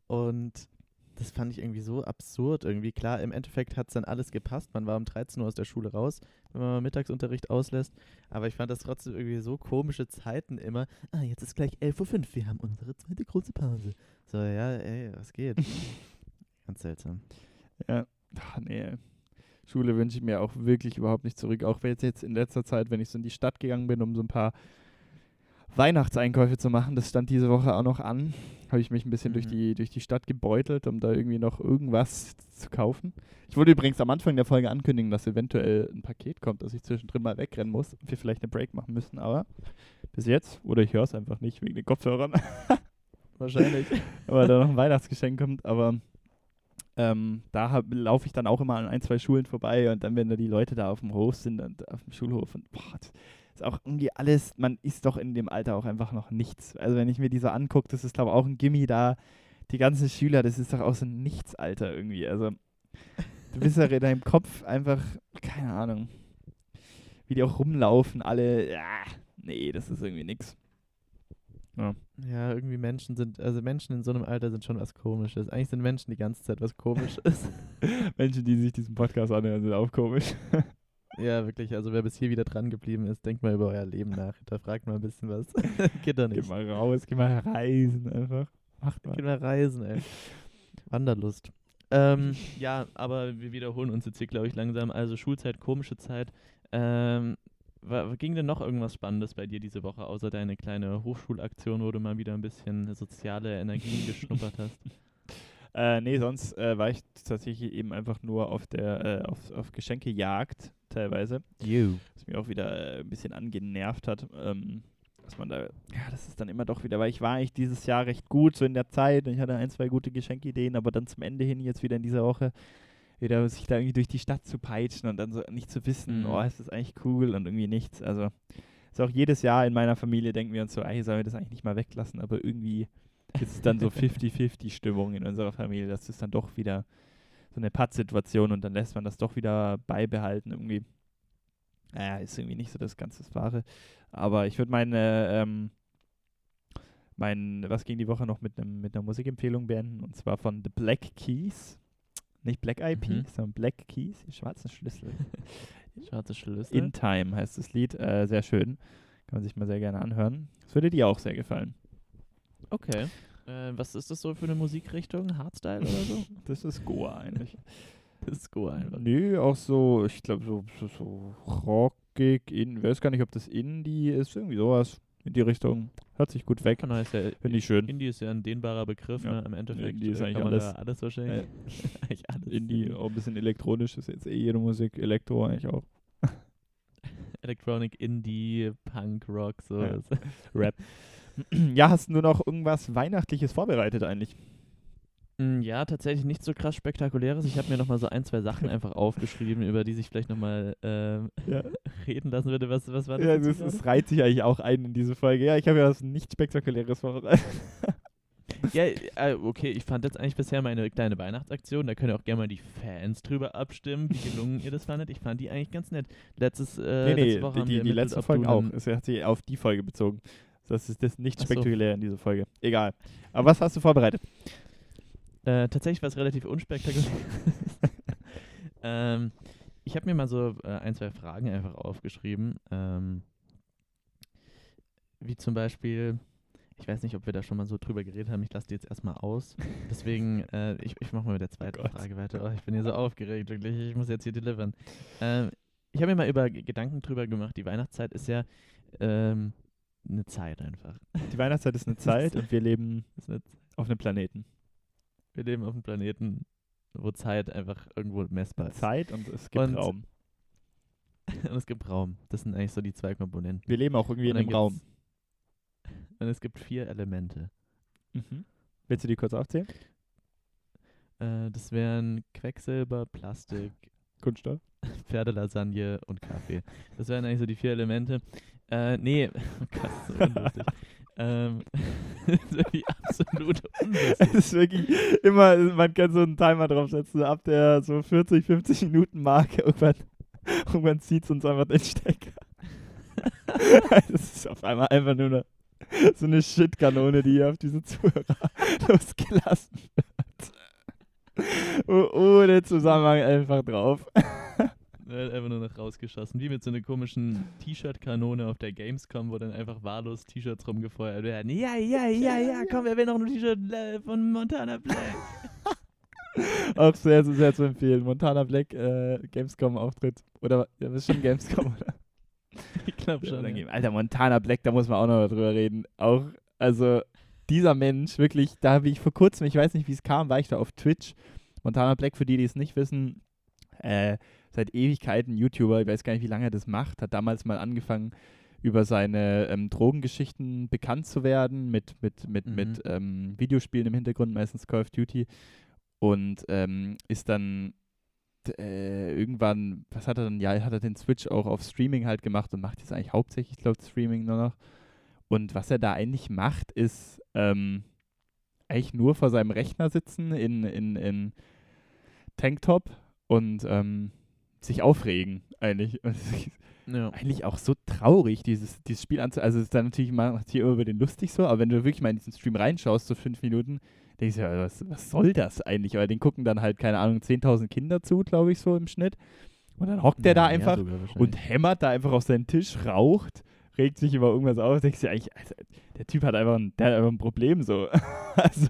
und das fand ich irgendwie so absurd irgendwie. Klar, im Endeffekt hat es dann alles gepasst. Man war um 13 Uhr aus der Schule raus, wenn man mal Mittagsunterricht auslässt. Aber ich fand das trotzdem irgendwie so komische Zeiten immer. Ah, jetzt ist gleich 11.05 Uhr, wir haben unsere zweite große Pause. So, ja, ey, was geht? Ganz seltsam. Ja, Ach, nee. Schule wünsche ich mir auch wirklich überhaupt nicht zurück. Auch wenn jetzt, jetzt in letzter Zeit, wenn ich so in die Stadt gegangen bin, um so ein paar Weihnachtseinkäufe zu machen, das stand diese Woche auch noch an, habe ich mich ein bisschen durch, Mhm. die, durch die Stadt gebeutelt, um da irgendwie noch irgendwas zu kaufen. Ich wollte übrigens am Anfang der Folge ankündigen, dass eventuell ein Paket kommt, dass ich zwischendrin mal wegrennen muss und wir vielleicht eine Break machen müssen, aber bis jetzt, oder ich höre es einfach nicht wegen den Kopfhörern, Wahrscheinlich. weil da noch ein Weihnachtsgeschenk kommt, aber ähm, da laufe ich dann auch immer an ein, zwei Schulen vorbei und dann, wenn da die Leute da auf dem Hof sind und auf dem Schulhof und boah, das ist auch irgendwie alles, man ist doch in dem Alter auch einfach noch nichts. Also wenn ich mir die so angucke, das ist glaube ich auch ein Gimmi da, die ganzen Schüler, das ist doch auch so ein Nichtsalter irgendwie. Also du bist ja in deinem Kopf einfach, keine Ahnung, wie die auch rumlaufen, alle, ja, nee, das ist irgendwie nix. Ja. Ja, irgendwie Menschen sind, also Menschen in so einem Alter sind schon was Komisches. Eigentlich sind Menschen die ganze Zeit was Komisches. Menschen, die sich diesen Podcast anhören, sind auch komisch. ja, wirklich. Also wer bis hier wieder dran geblieben ist, denkt mal über euer Leben nach. Da fragt mal ein bisschen was. Geht doch Geh nicht. mal raus, geh mal reisen einfach. Macht mal. Geht mal reisen, ey. Wanderlust. Ähm, ja, aber wir wiederholen uns jetzt hier, glaube ich, langsam. Also Schulzeit, komische Zeit. Ähm, wa- ging denn noch irgendwas Spannendes bei dir diese Woche, außer deine kleine Hochschulaktion, wo du mal wieder ein bisschen soziale Energien geschnuppert hast? Äh, nee, sonst äh, war ich tatsächlich eben einfach nur auf der äh, auf, auf Geschenkejagd teilweise, You. was mich auch wieder äh, ein bisschen angenervt hat. Ähm, dass man da, ja, das ist dann immer doch wieder, weil ich war eigentlich dieses Jahr recht gut, so in der Zeit, und ich hatte ein, zwei gute Geschenkideen, aber dann zum Ende hin, jetzt wieder in dieser Woche, wieder sich da irgendwie durch die Stadt zu peitschen und dann so nicht zu wissen, Mhm. oh, ist das eigentlich cool und irgendwie nichts. Also, ist auch jedes Jahr in meiner Familie denken wir uns so, ey, sollen wir das eigentlich nicht mal weglassen, aber irgendwie ist es dann so 50-50 Stimmung in unserer Familie, das ist dann doch wieder so eine Pattsituation und dann lässt man das doch wieder beibehalten irgendwie. Naja, ist irgendwie nicht so das ganze Wahre. Aber ich würde meine, ähm, mein, was ging die Woche noch mit, einem mit einer Musikempfehlung beenden und zwar von The Black Keys. Nicht Black Eyed Mhm. Sondern Black Keys, die schwarzen Schlüssel. Schwarze Schlüssel. In Time heißt das Lied, äh, sehr schön. Kann man sich mal sehr gerne anhören. Das würde dir auch sehr gefallen. Okay. Äh, was ist das so für eine Musikrichtung? Hardstyle oder so? Das ist Goa eigentlich. Disco einfach. Nö, auch so, ich glaube, so, so, so rockig, in, weiß gar nicht, ob das Indie ist, irgendwie sowas in die Richtung. Hört sich gut weg. Ja, Finde ich schön. Indie ist ja ein dehnbarer Begriff, Ja. ne? Im Endeffekt Indie ist äh, eigentlich kann man alles. da alles wahrscheinlich. eigentlich alles. Indie, auch ein bisschen elektronisch, ist jetzt eh jede Musik, Elektro eigentlich auch. Electronic, Indie, Punk, Rock, so. Ja. Das- Rap. ja, hast du noch irgendwas Weihnachtliches vorbereitet eigentlich? Mm, Ja, tatsächlich nicht so krass spektakuläres. Ich habe mir nochmal so ein, zwei Sachen einfach aufgeschrieben, über die sich vielleicht nochmal ähm, Ja. reden lassen würde. Was, was war das? Ja, das, gerade? das reiht sich eigentlich auch ein in diese Folge. Ja, ich habe ja was nicht Spektakuläres vorbereitet. Ja, äh, okay, ich fand jetzt eigentlich bisher meine kleine Weihnachtsaktion, da können ja auch gerne mal die Fans drüber abstimmen, wie gelungen ihr das fandet. Ich fand die eigentlich ganz nett. Letztes, äh, nee, nee, letzte Woche die, haben die, wir die letzte Folge auch. Es hat sich auf die Folge bezogen. Das ist das nicht Ach so. spektakulär in dieser Folge. Egal. Aber was hast du vorbereitet? Äh, tatsächlich war es relativ unspektakulär. ähm, ich habe mir mal so äh, ein, zwei Fragen einfach aufgeschrieben. Ähm, wie zum Beispiel, ich weiß nicht, ob wir da schon mal so drüber geredet haben, ich lasse die jetzt erstmal aus. Deswegen, äh, ich, ich mache mal mit der zweiten Gott. Frage weiter. Oh, ich bin hier so aufgeregt, wirklich. Ich muss jetzt hier delivern. Ähm, ich habe mir mal über Gedanken drüber gemacht. Die Weihnachtszeit ist ja ähm, eine Zeit einfach. Die Weihnachtszeit ist eine Zeit und wir leben eine auf einem Planeten. Wir leben auf einem Planeten, wo Zeit einfach irgendwo messbar ist. Zeit und es gibt Und- Raum. Und es gibt Raum. Das sind eigentlich so die zwei Komponenten. Wir leben auch irgendwie in einem Raum. Und es gibt vier Elemente. Mhm. Willst du die kurz aufzählen? Äh, das wären Quecksilber, Plastik, Kunststoff. Pferdelasagne und Kaffee. Das wären eigentlich so die vier Elemente. Äh, nee, oh Gott, das ist so unlustig. ähm, das ist wirklich absolut unlustig. Es ist wirklich immer, man kann so einen Timer draufsetzen, ab der so 40, 50 Minuten Marke irgendwann, irgendwann zieht es uns einfach den Stecker. Es ist auf einmal einfach nur eine, so eine Shitkanone, die hier auf diese Zuhörer losgelassen wird. Oh, ohne Zusammenhang einfach drauf. Er hat einfach nur noch rausgeschossen. Wie mit so einer komischen T-Shirt-Kanone auf der Gamescom, wo dann einfach wahllos T-Shirts rumgefeuert werden. Ja, ja, ja, ja, komm, wer will noch ein T-Shirt äh, von Montana Black? Auch sehr, sehr, sehr zu empfehlen. Montana Black, äh, Gamescom-Auftritt. Oder, ja, das ist schon Gamescom, oder? Ich glaube schon. Ja. Alter, Montana Black, da muss man auch noch drüber reden. Auch, also, dieser Mensch, wirklich, da habe ich vor kurzem, ich weiß nicht, wie es kam, war ich da auf Twitch. Montana Black, für die, die es nicht wissen, äh, seit Ewigkeiten YouTuber, ich weiß gar nicht, wie lange er das macht, hat damals mal angefangen, über seine ähm, Drogengeschichten bekannt zu werden, mit, mit, mit, Mhm. mit ähm, Videospielen im Hintergrund, meistens Call of Duty. Und ähm, ist dann äh, irgendwann, was hat er dann? Ja, hat er den Switch auch auf Streaming halt gemacht und macht jetzt eigentlich hauptsächlich, ich glaube, Streaming nur noch. Und was er da eigentlich macht, ist ähm, eigentlich nur vor seinem Rechner sitzen in, in, in Tanktop und ähm, sich aufregen, eigentlich. Ja. eigentlich auch so traurig, dieses, dieses Spiel anzu... Also es ist dann natürlich macht hier über den lustig so, aber wenn du wirklich mal in diesen Stream reinschaust, so fünf Minuten, denkst du, ja, was, was soll das eigentlich? Aber den gucken dann halt, keine Ahnung, 10.000 Kinder zu, glaube ich, so im Schnitt. Und dann hockt der da Ja, einfach und hämmert da einfach auf seinen Tisch, raucht, regt sich über irgendwas auf. Denkst du eigentlich, also, der Typ hat einfach ein, der hat einfach ein Problem so. also,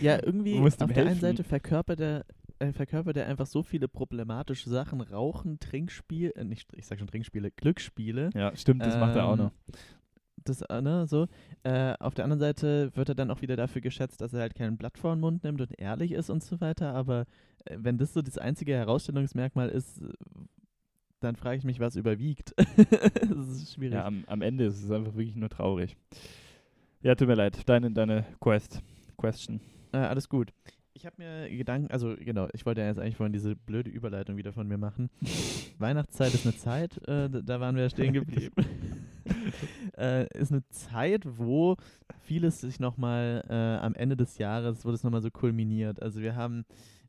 Ja, irgendwie auf ihm der einen helfen. Seite verkörpert er, äh, verkörpert er einfach so viele problematische Sachen. Rauchen, Trinkspiel, äh, nicht, ich sag schon Trinkspiele, Glücksspiele. ja, stimmt, das macht er auch Ähm, noch. Das, äh, ne, so. Äh, auf der anderen Seite wird er dann auch wieder dafür geschätzt, dass er halt kein Blatt vor den Mund nimmt und ehrlich ist und so weiter. Aber äh, wenn das so das einzige Herausstellungsmerkmal ist, dann frage ich mich, was überwiegt. das ist schwierig. Ja, am, am Ende ist es einfach wirklich nur traurig. Ja, tut mir leid. Deine, deine Quest. Question. Äh, alles gut. Ich habe mir Gedanken, also genau, ich wollte ja jetzt eigentlich vorhin diese blöde Überleitung wieder von mir machen. Weihnachtszeit ist eine Zeit, äh, da- waren wir ja stehen geblieben. äh, ist eine Zeit, wo vieles sich nochmal äh, am Ende des Jahres, wo das nochmal so kulminiert. Also wir haben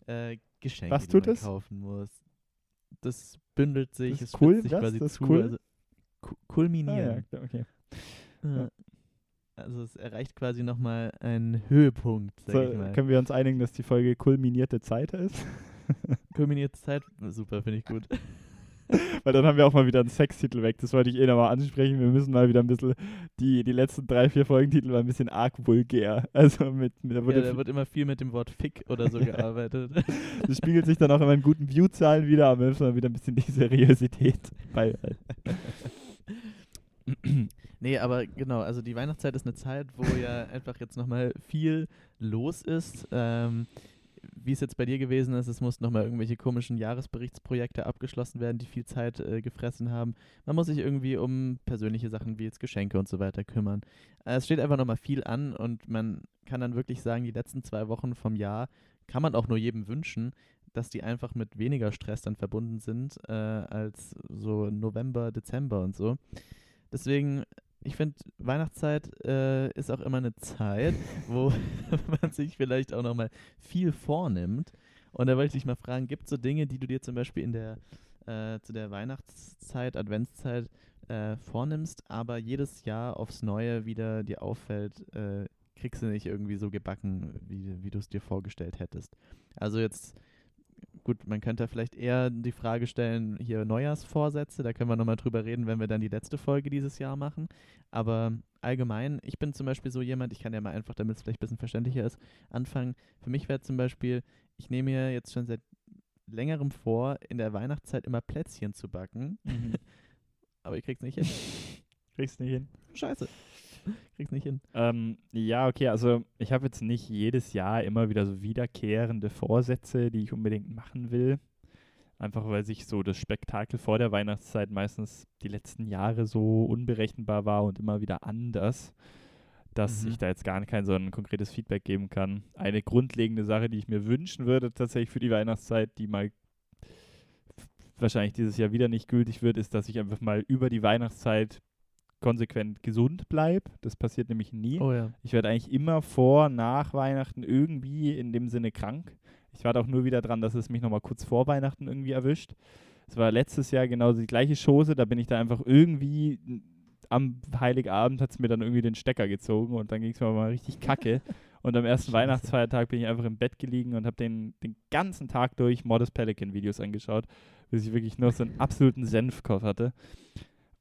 äh, Geschenke, Was die tut man es? kaufen muss. Das bündelt sich, Das es cool, sich was? quasi Das zu. cool? Also, ku- Ah, kulminieren. ja, okay. Ja. Also es erreicht quasi nochmal einen Höhepunkt, sag So, ich mal. können wir uns einigen, dass die Folge kulminierte Zeit ist? Kulminierte Zeit, super, finde ich gut. Weil dann haben wir auch mal wieder einen Sextitel weg. Das wollte ich eh nochmal ansprechen. Wir müssen mal wieder ein bisschen die, die letzten drei, vier Folgentitel mal ein bisschen arg vulgär. Also mit, da Ja, da wird immer viel mit dem Wort Fick oder so gearbeitet. das spiegelt sich dann auch immer in guten Viewzahlen wieder, aber wir müssen mal wieder ein bisschen die Seriosität beibehalten. Nee, aber genau, also die Weihnachtszeit ist eine Zeit, wo ja einfach jetzt nochmal viel los ist. Ähm, wie es jetzt bei dir gewesen ist, es mussten nochmal irgendwelche komischen Jahresberichtsprojekte abgeschlossen werden, die viel Zeit äh, gefressen haben. Man muss sich irgendwie um persönliche Sachen wie jetzt Geschenke und so weiter kümmern. Äh, es steht einfach nochmal viel an und man kann dann wirklich sagen, die letzten zwei Wochen vom Jahr kann man auch nur jedem wünschen, dass die einfach mit weniger Stress dann verbunden sind äh, als so November, Dezember und so. Deswegen, ich finde, Weihnachtszeit äh, ist auch immer eine Zeit, wo man sich vielleicht auch nochmal viel vornimmt. Und da wollte ich dich mal fragen, gibt es so Dinge, die du dir zum Beispiel in der, äh, zu der Weihnachtszeit, Adventszeit äh, vornimmst, aber jedes Jahr aufs Neue wieder dir auffällt, äh, kriegst du nicht irgendwie so gebacken, wie, wie du es dir vorgestellt hättest. Also jetzt, gut, man könnte vielleicht eher die Frage stellen, hier Neujahrsvorsätze, da können wir nochmal drüber reden, wenn wir dann die letzte Folge dieses Jahr machen. Aber allgemein, ich bin zum Beispiel so jemand, ich kann ja mal einfach, damit es vielleicht ein bisschen verständlicher ist, anfangen. Für mich wäre zum Beispiel, ich nehme mir jetzt schon seit längerem vor, in der Weihnachtszeit immer Plätzchen zu backen, aber ich krieg's nicht hin. Kriegst nicht hin. Scheiße. Krieg's nicht hin. Ähm, ja, okay, also ich habe jetzt nicht jedes Jahr immer wieder so wiederkehrende Vorsätze, die ich unbedingt machen will. Einfach weil sich so das Spektakel vor der Weihnachtszeit meistens die letzten Jahre so unberechenbar war und immer wieder anders, dass Mhm. ich da jetzt gar kein so ein konkretes Feedback geben kann. Eine grundlegende Sache, die ich mir wünschen würde tatsächlich für die Weihnachtszeit, die mal wahrscheinlich dieses Jahr wieder nicht gültig wird, ist, dass ich einfach mal über die Weihnachtszeit konsequent gesund bleibe. Das passiert nämlich nie. Oh ja. Ich werde eigentlich immer vor, nach Weihnachten irgendwie in dem Sinne krank. Ich warte auch nur wieder dran, dass es mich nochmal kurz vor Weihnachten irgendwie erwischt. Es war letztes Jahr genau die gleiche Chose. Da bin ich da einfach irgendwie am Heiligabend hat es mir dann irgendwie den Stecker gezogen und dann ging es mir mal richtig kacke. Und am ersten. Weihnachtsfeiertag bin ich einfach im Bett gelegen und habe den, den ganzen Tag durch Modest Pelican Videos angeschaut, bis ich wirklich nur so einen absoluten Senfkopf hatte.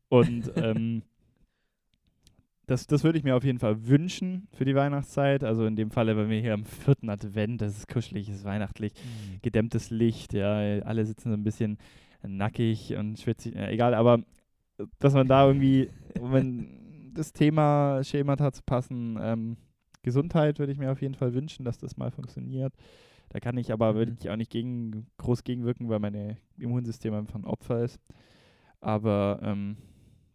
Und ähm, das, das würde ich mir auf jeden Fall wünschen für die Weihnachtszeit. Also in dem Falle, weil wir hier am vierten Advent, das ist kuschelig, ist weihnachtlich, gedämmtes Licht, ja, alle sitzen so ein bisschen nackig und schwitzig, ja, egal, aber dass man da irgendwie, wenn das Thema Schemata zu passen, ähm, Gesundheit würde ich mir auf jeden Fall wünschen, dass das mal funktioniert. Da kann ich aber Mhm. wirklich auch nicht gegen, groß gegenwirken, weil mein Immunsystem einfach ein Opfer ist. Aber ähm,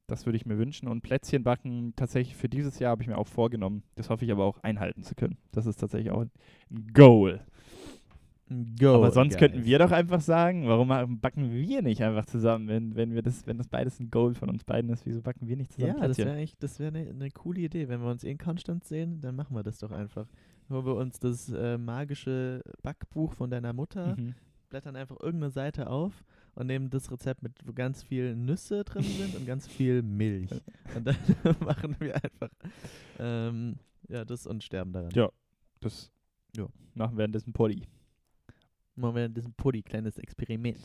das würde ich mir wünschen. Und Plätzchen backen, tatsächlich für dieses Jahr habe ich mir auch vorgenommen. Das hoffe ich aber auch einhalten zu können. Das ist tatsächlich auch ein Goal. Go, aber sonst könnten guys. wir doch einfach sagen, warum backen wir nicht einfach zusammen, wenn, wenn wir das, wenn das beides ein Goal von uns beiden ist, wieso backen wir nicht zusammen Ja, das Plätzchen? wäre eigentlich, das wäre eine ne coole Idee. Wenn wir uns eh in Konstanz sehen, dann machen wir das doch einfach. Holen wir uns das äh, magische Backbuch von deiner Mutter, Mhm. blättern einfach irgendeine Seite auf und nehmen das Rezept mit, wo ganz viel Nüsse drin sind und ganz viel Milch. Und dann machen wir einfach ähm, ja, das und sterben daran. Ja. Das Ja. machen wir währenddessen Poddy. Machen wir diesen Puddy, kleines Experiment.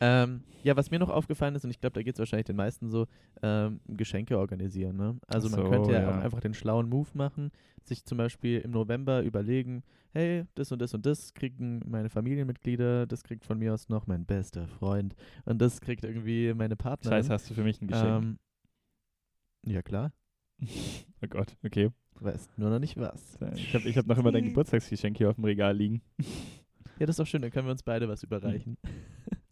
Ähm, ja, was mir noch aufgefallen ist, und ich glaube, da geht es wahrscheinlich den meisten so, ähm, Geschenke organisieren. Ne? Also Ach man so, könnte ja, ja. auch einfach den schlauen Move machen, sich zum Beispiel im November überlegen, hey, das und das und das kriegen meine Familienmitglieder, das kriegt von mir aus noch mein bester Freund und das kriegt irgendwie meine Partnerin. Scheiße, hast du für mich ein Geschenk. ähm, ja klar, oh Gott, okay. weißt nur noch nicht was. Ich habe ich hab noch immer dein Geburtstagsgeschenk hier auf dem Regal liegen. Ja, das ist doch schön, dann können wir uns beide was überreichen. Okay.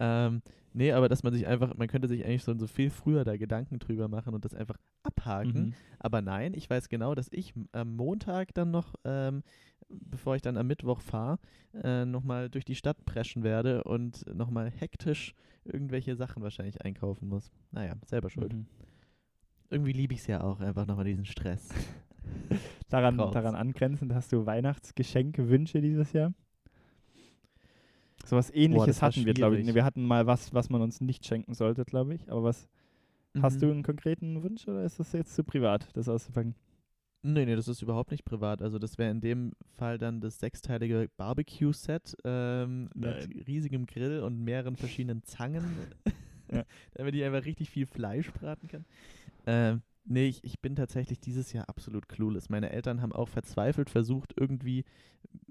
ähm, nee, aber dass man sich einfach, man könnte sich eigentlich so, so viel früher da Gedanken drüber machen und das einfach abhaken. Mhm. Aber nein, ich weiß genau, dass ich am Montag dann noch, ähm, bevor ich dann am Mittwoch fahre, äh, nochmal durch die Stadt preschen werde und nochmal hektisch irgendwelche Sachen wahrscheinlich einkaufen muss. Naja, selber schuld. Mhm. Irgendwie liebe ich es ja auch, einfach nochmal diesen Stress. Daran, daran angrenzend hast du Weihnachtsgeschenke, Wünsche dieses Jahr? So was ähnliches war hatten wir, glaube ich. Nee, wir hatten mal was, was man uns nicht schenken sollte, glaube ich. Aber was hast du Mhm. einen konkreten Wunsch oder ist das jetzt zu privat, das auszupacken? Nee, nee, das ist überhaupt nicht privat. Also das wäre in dem Fall dann das sechsteilige Barbecue-Set ähm, mit riesigem Grill und mehreren verschiedenen Zangen, Ja. damit ich einfach richtig viel Fleisch braten kann. Ähm, nee, ich, ich bin tatsächlich dieses Jahr absolut clueless. Meine Eltern haben auch verzweifelt versucht, irgendwie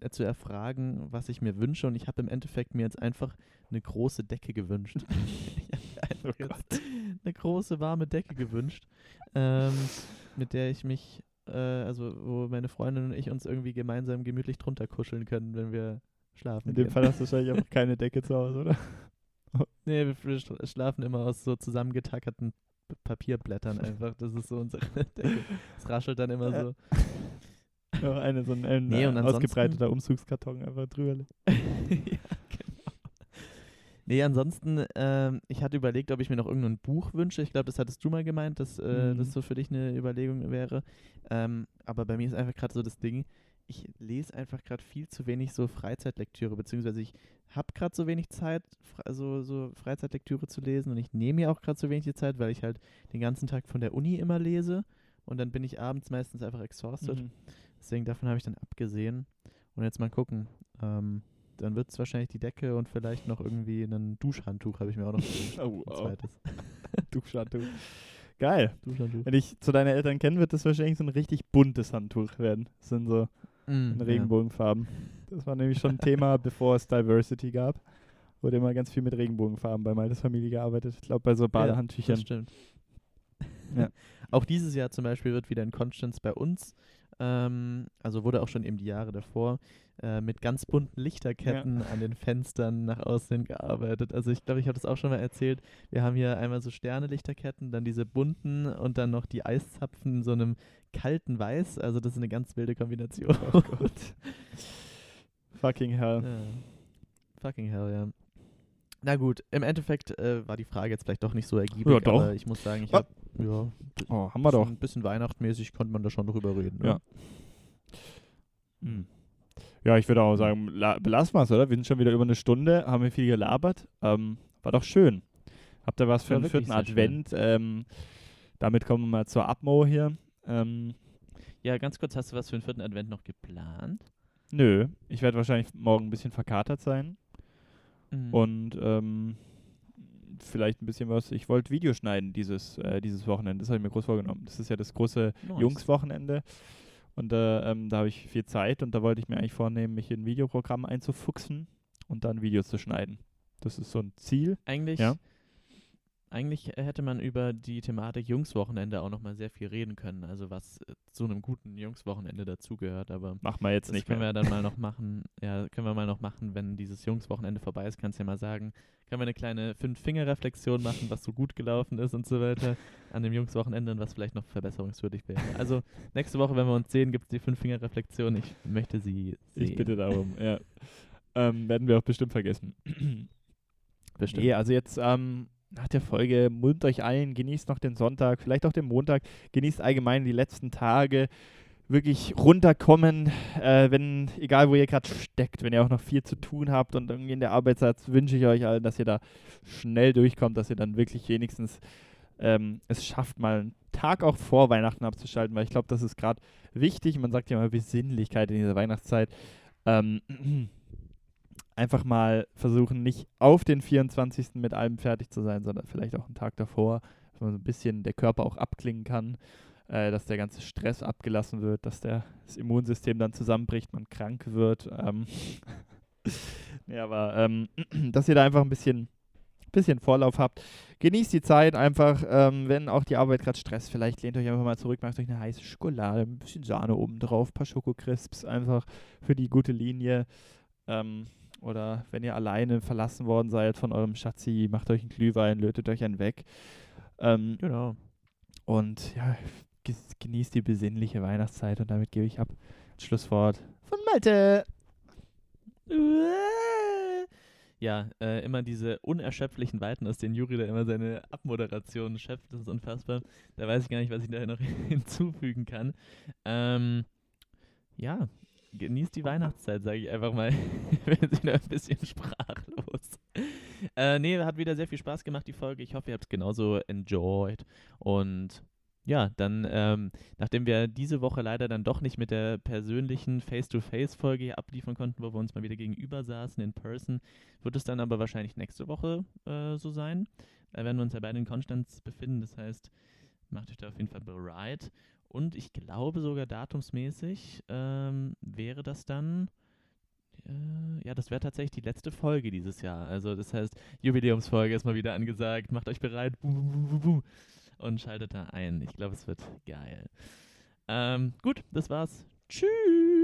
äh, zu erfragen, was ich mir wünsche und ich habe im Endeffekt mir jetzt einfach eine große Decke gewünscht. Oh eine große warme Decke gewünscht, ähm, mit der ich mich, äh, also wo meine Freundin und ich uns irgendwie gemeinsam gemütlich drunter kuscheln können, wenn wir schlafen. In dem gehen. Fall hast du wahrscheinlich einfach keine Decke zu Hause, oder? Nee, wir wir schla- schlafen immer aus so zusammengetackerten Papierblättern einfach. Das ist so unsere Decke. Es raschelt dann immer so. Noch eine, so ein, ein Nee, ausgebreiteter Umzugskarton einfach drüber. ja, genau. Nee, ansonsten, ähm, ich hatte überlegt, ob ich mir noch irgendein Buch wünsche. Ich glaube, das hattest du mal gemeint, dass äh, Mhm. das so für dich eine Überlegung wäre. Ähm, aber bei mir ist einfach gerade so das Ding, ich lese einfach gerade viel zu wenig so Freizeitlektüre, beziehungsweise ich habe gerade so wenig Zeit, so, so Freizeitlektüre zu lesen und ich nehme mir auch gerade so wenig Zeit, weil ich halt den ganzen Tag von der Uni immer lese und dann bin ich abends meistens einfach exhausted. Mhm. Deswegen davon habe ich dann abgesehen. Und jetzt mal gucken. Ähm, dann wird es wahrscheinlich die Decke und vielleicht noch irgendwie ein Duschhandtuch habe ich mir auch noch. Oh, Ein zweites. Duschhandtuch. Geil. Duschhandtuch. Wenn ich zu deinen Eltern kenne, wird das wahrscheinlich so ein richtig buntes Handtuch werden. Das sind so Mm, in Regenbogenfarben. Das war nämlich schon ein Thema, bevor es Diversity gab. Wurde immer ganz viel mit Regenbogenfarben bei Maltes Familie gearbeitet. Ich glaube, bei so Ja, Badehandtüchern. das stimmt. Ja. Auch dieses Jahr zum Beispiel wird wieder in Konstanz bei uns, ähm, also wurde auch schon eben die Jahre davor, äh, mit ganz bunten Lichterketten an den Fenstern nach außen gearbeitet. Also ich glaube, ich habe das auch schon mal erzählt. Wir haben hier einmal so Sterne-Lichterketten, dann diese bunten und dann noch die Eiszapfen in so einem kalten Weiß. Also das ist eine ganz wilde Kombination. Oh Gott. Fucking hell. Ja. Fucking hell, ja. Na gut, im Endeffekt äh, war die Frage jetzt vielleicht doch nicht so ergiebig, Ja, doch. aber ich muss sagen, ich Ah. habe ja, Oh, haben wir doch. ein bisschen weihnachtmäßig konnte man da schon drüber reden. Ne? Ja. Hm. Ja, ich würde auch sagen, la- belassen wir es, oder? Wir sind schon wieder über eine Stunde, haben wir viel gelabert. Ähm, war doch schön. Habt ihr was für War den vierten Advent? Ähm, damit kommen wir mal zur Abmo hier. Ähm, ja, ganz kurz, hast du was für den vierten Advent noch geplant? nö, ich werde wahrscheinlich morgen ein bisschen verkatert sein. Mhm. Und ähm, vielleicht ein bisschen was. Ich wollte Video schneiden dieses, äh, dieses Wochenende. Das habe ich mir groß vorgenommen. Das ist ja das große Nice. Jungswochenende. Und äh, ähm, da habe ich viel Zeit und da wollte ich mir eigentlich vornehmen, mich in ein Videoprogramm einzufuchsen und dann Videos zu schneiden. Das ist so ein Ziel. Eigentlich, Ja. Eigentlich hätte man über die Thematik Jungswochenende auch noch mal sehr viel reden können, also was äh, zu einem guten Jungswochenende dazugehört, aber Machen wir jetzt das nicht können mehr. wir dann mal noch machen. Ja, können wir mal noch machen, wenn dieses Jungswochenende vorbei ist, kannst du ja mal sagen. Können wir eine kleine Fünf-Finger-Reflexion machen, was so gut gelaufen ist und so weiter an dem Jungswochenende und was vielleicht noch verbesserungswürdig wäre. Also nächste Woche, wenn wir uns sehen, gibt es die Fünf-Finger-Reflexion. Ich möchte sie sehen. Ich bitte darum, ja. Ähm, werden wir auch bestimmt vergessen. Bestimmt. Nee, also jetzt ähm, nach der Folge mulmt euch ein, genießt noch den Sonntag, vielleicht auch den Montag, genießt allgemein die letzten Tage. Wirklich runterkommen, äh, wenn, egal wo ihr gerade steckt, wenn ihr auch noch viel zu tun habt und irgendwie in der Arbeit seid, wünsche ich euch allen, dass ihr da schnell durchkommt, dass ihr dann wirklich wenigstens ähm, es schafft, mal einen Tag auch vor Weihnachten abzuschalten, weil ich glaube, das ist gerade wichtig. Man sagt ja immer Besinnlichkeit in dieser Weihnachtszeit. Ähm, einfach mal versuchen, nicht auf den 24. mit allem fertig zu sein, sondern vielleicht auch einen Tag davor, dass man so ein bisschen der Körper auch abklingen kann, äh, dass der ganze Stress abgelassen wird, dass der, das Immunsystem dann zusammenbricht, man krank wird. Ähm ja, aber ähm, dass ihr da einfach ein bisschen, bisschen Vorlauf habt. Genießt die Zeit einfach, ähm, wenn auch die Arbeit gerade Stress, vielleicht lehnt euch einfach mal zurück, macht euch eine heiße Schokolade, ein bisschen Sahne oben drauf, paar Schokocrisps, einfach für die gute Linie. Ähm, oder wenn ihr alleine verlassen worden seid von eurem Schatzi, macht euch einen Glühwein, lötet euch einen weg. Ähm, Genau. und ja, genießt die besinnliche Weihnachtszeit und damit gebe ich ab. Schlusswort von Malte. Ja, äh, immer diese unerschöpflichen Weiten, aus denen Juri da immer seine Abmoderation schöpft, das ist unfassbar. Da weiß ich gar nicht, was ich da noch hinzufügen kann. Ähm, ja, genießt die Weihnachtszeit, sage ich einfach mal. bin wieder ein bisschen sprachlos. Äh, nee, hat wieder sehr viel Spaß gemacht, die Folge. Ich hoffe, ihr habt es genauso enjoyed. Und ja, dann, ähm, nachdem wir diese Woche leider dann doch nicht mit der persönlichen Face-to-Face-Folge abliefern konnten, wo wir uns mal wieder gegenüber saßen in Person, wird es dann aber wahrscheinlich nächste Woche äh, so sein. Da werden wir uns ja beide in Konstanz befinden, das heißt, macht euch da auf jeden Fall bereit. Und ich glaube sogar datumsmäßig ähm, wäre das dann, äh, ja, das wäre tatsächlich die letzte Folge dieses Jahr. Also das heißt, Jubiläumsfolge ist mal wieder angesagt, macht euch bereit, bum, bum, bum, bum, und schaltet da ein. Ich glaube, es wird geil. Ähm, gut, das war's. Tschüss.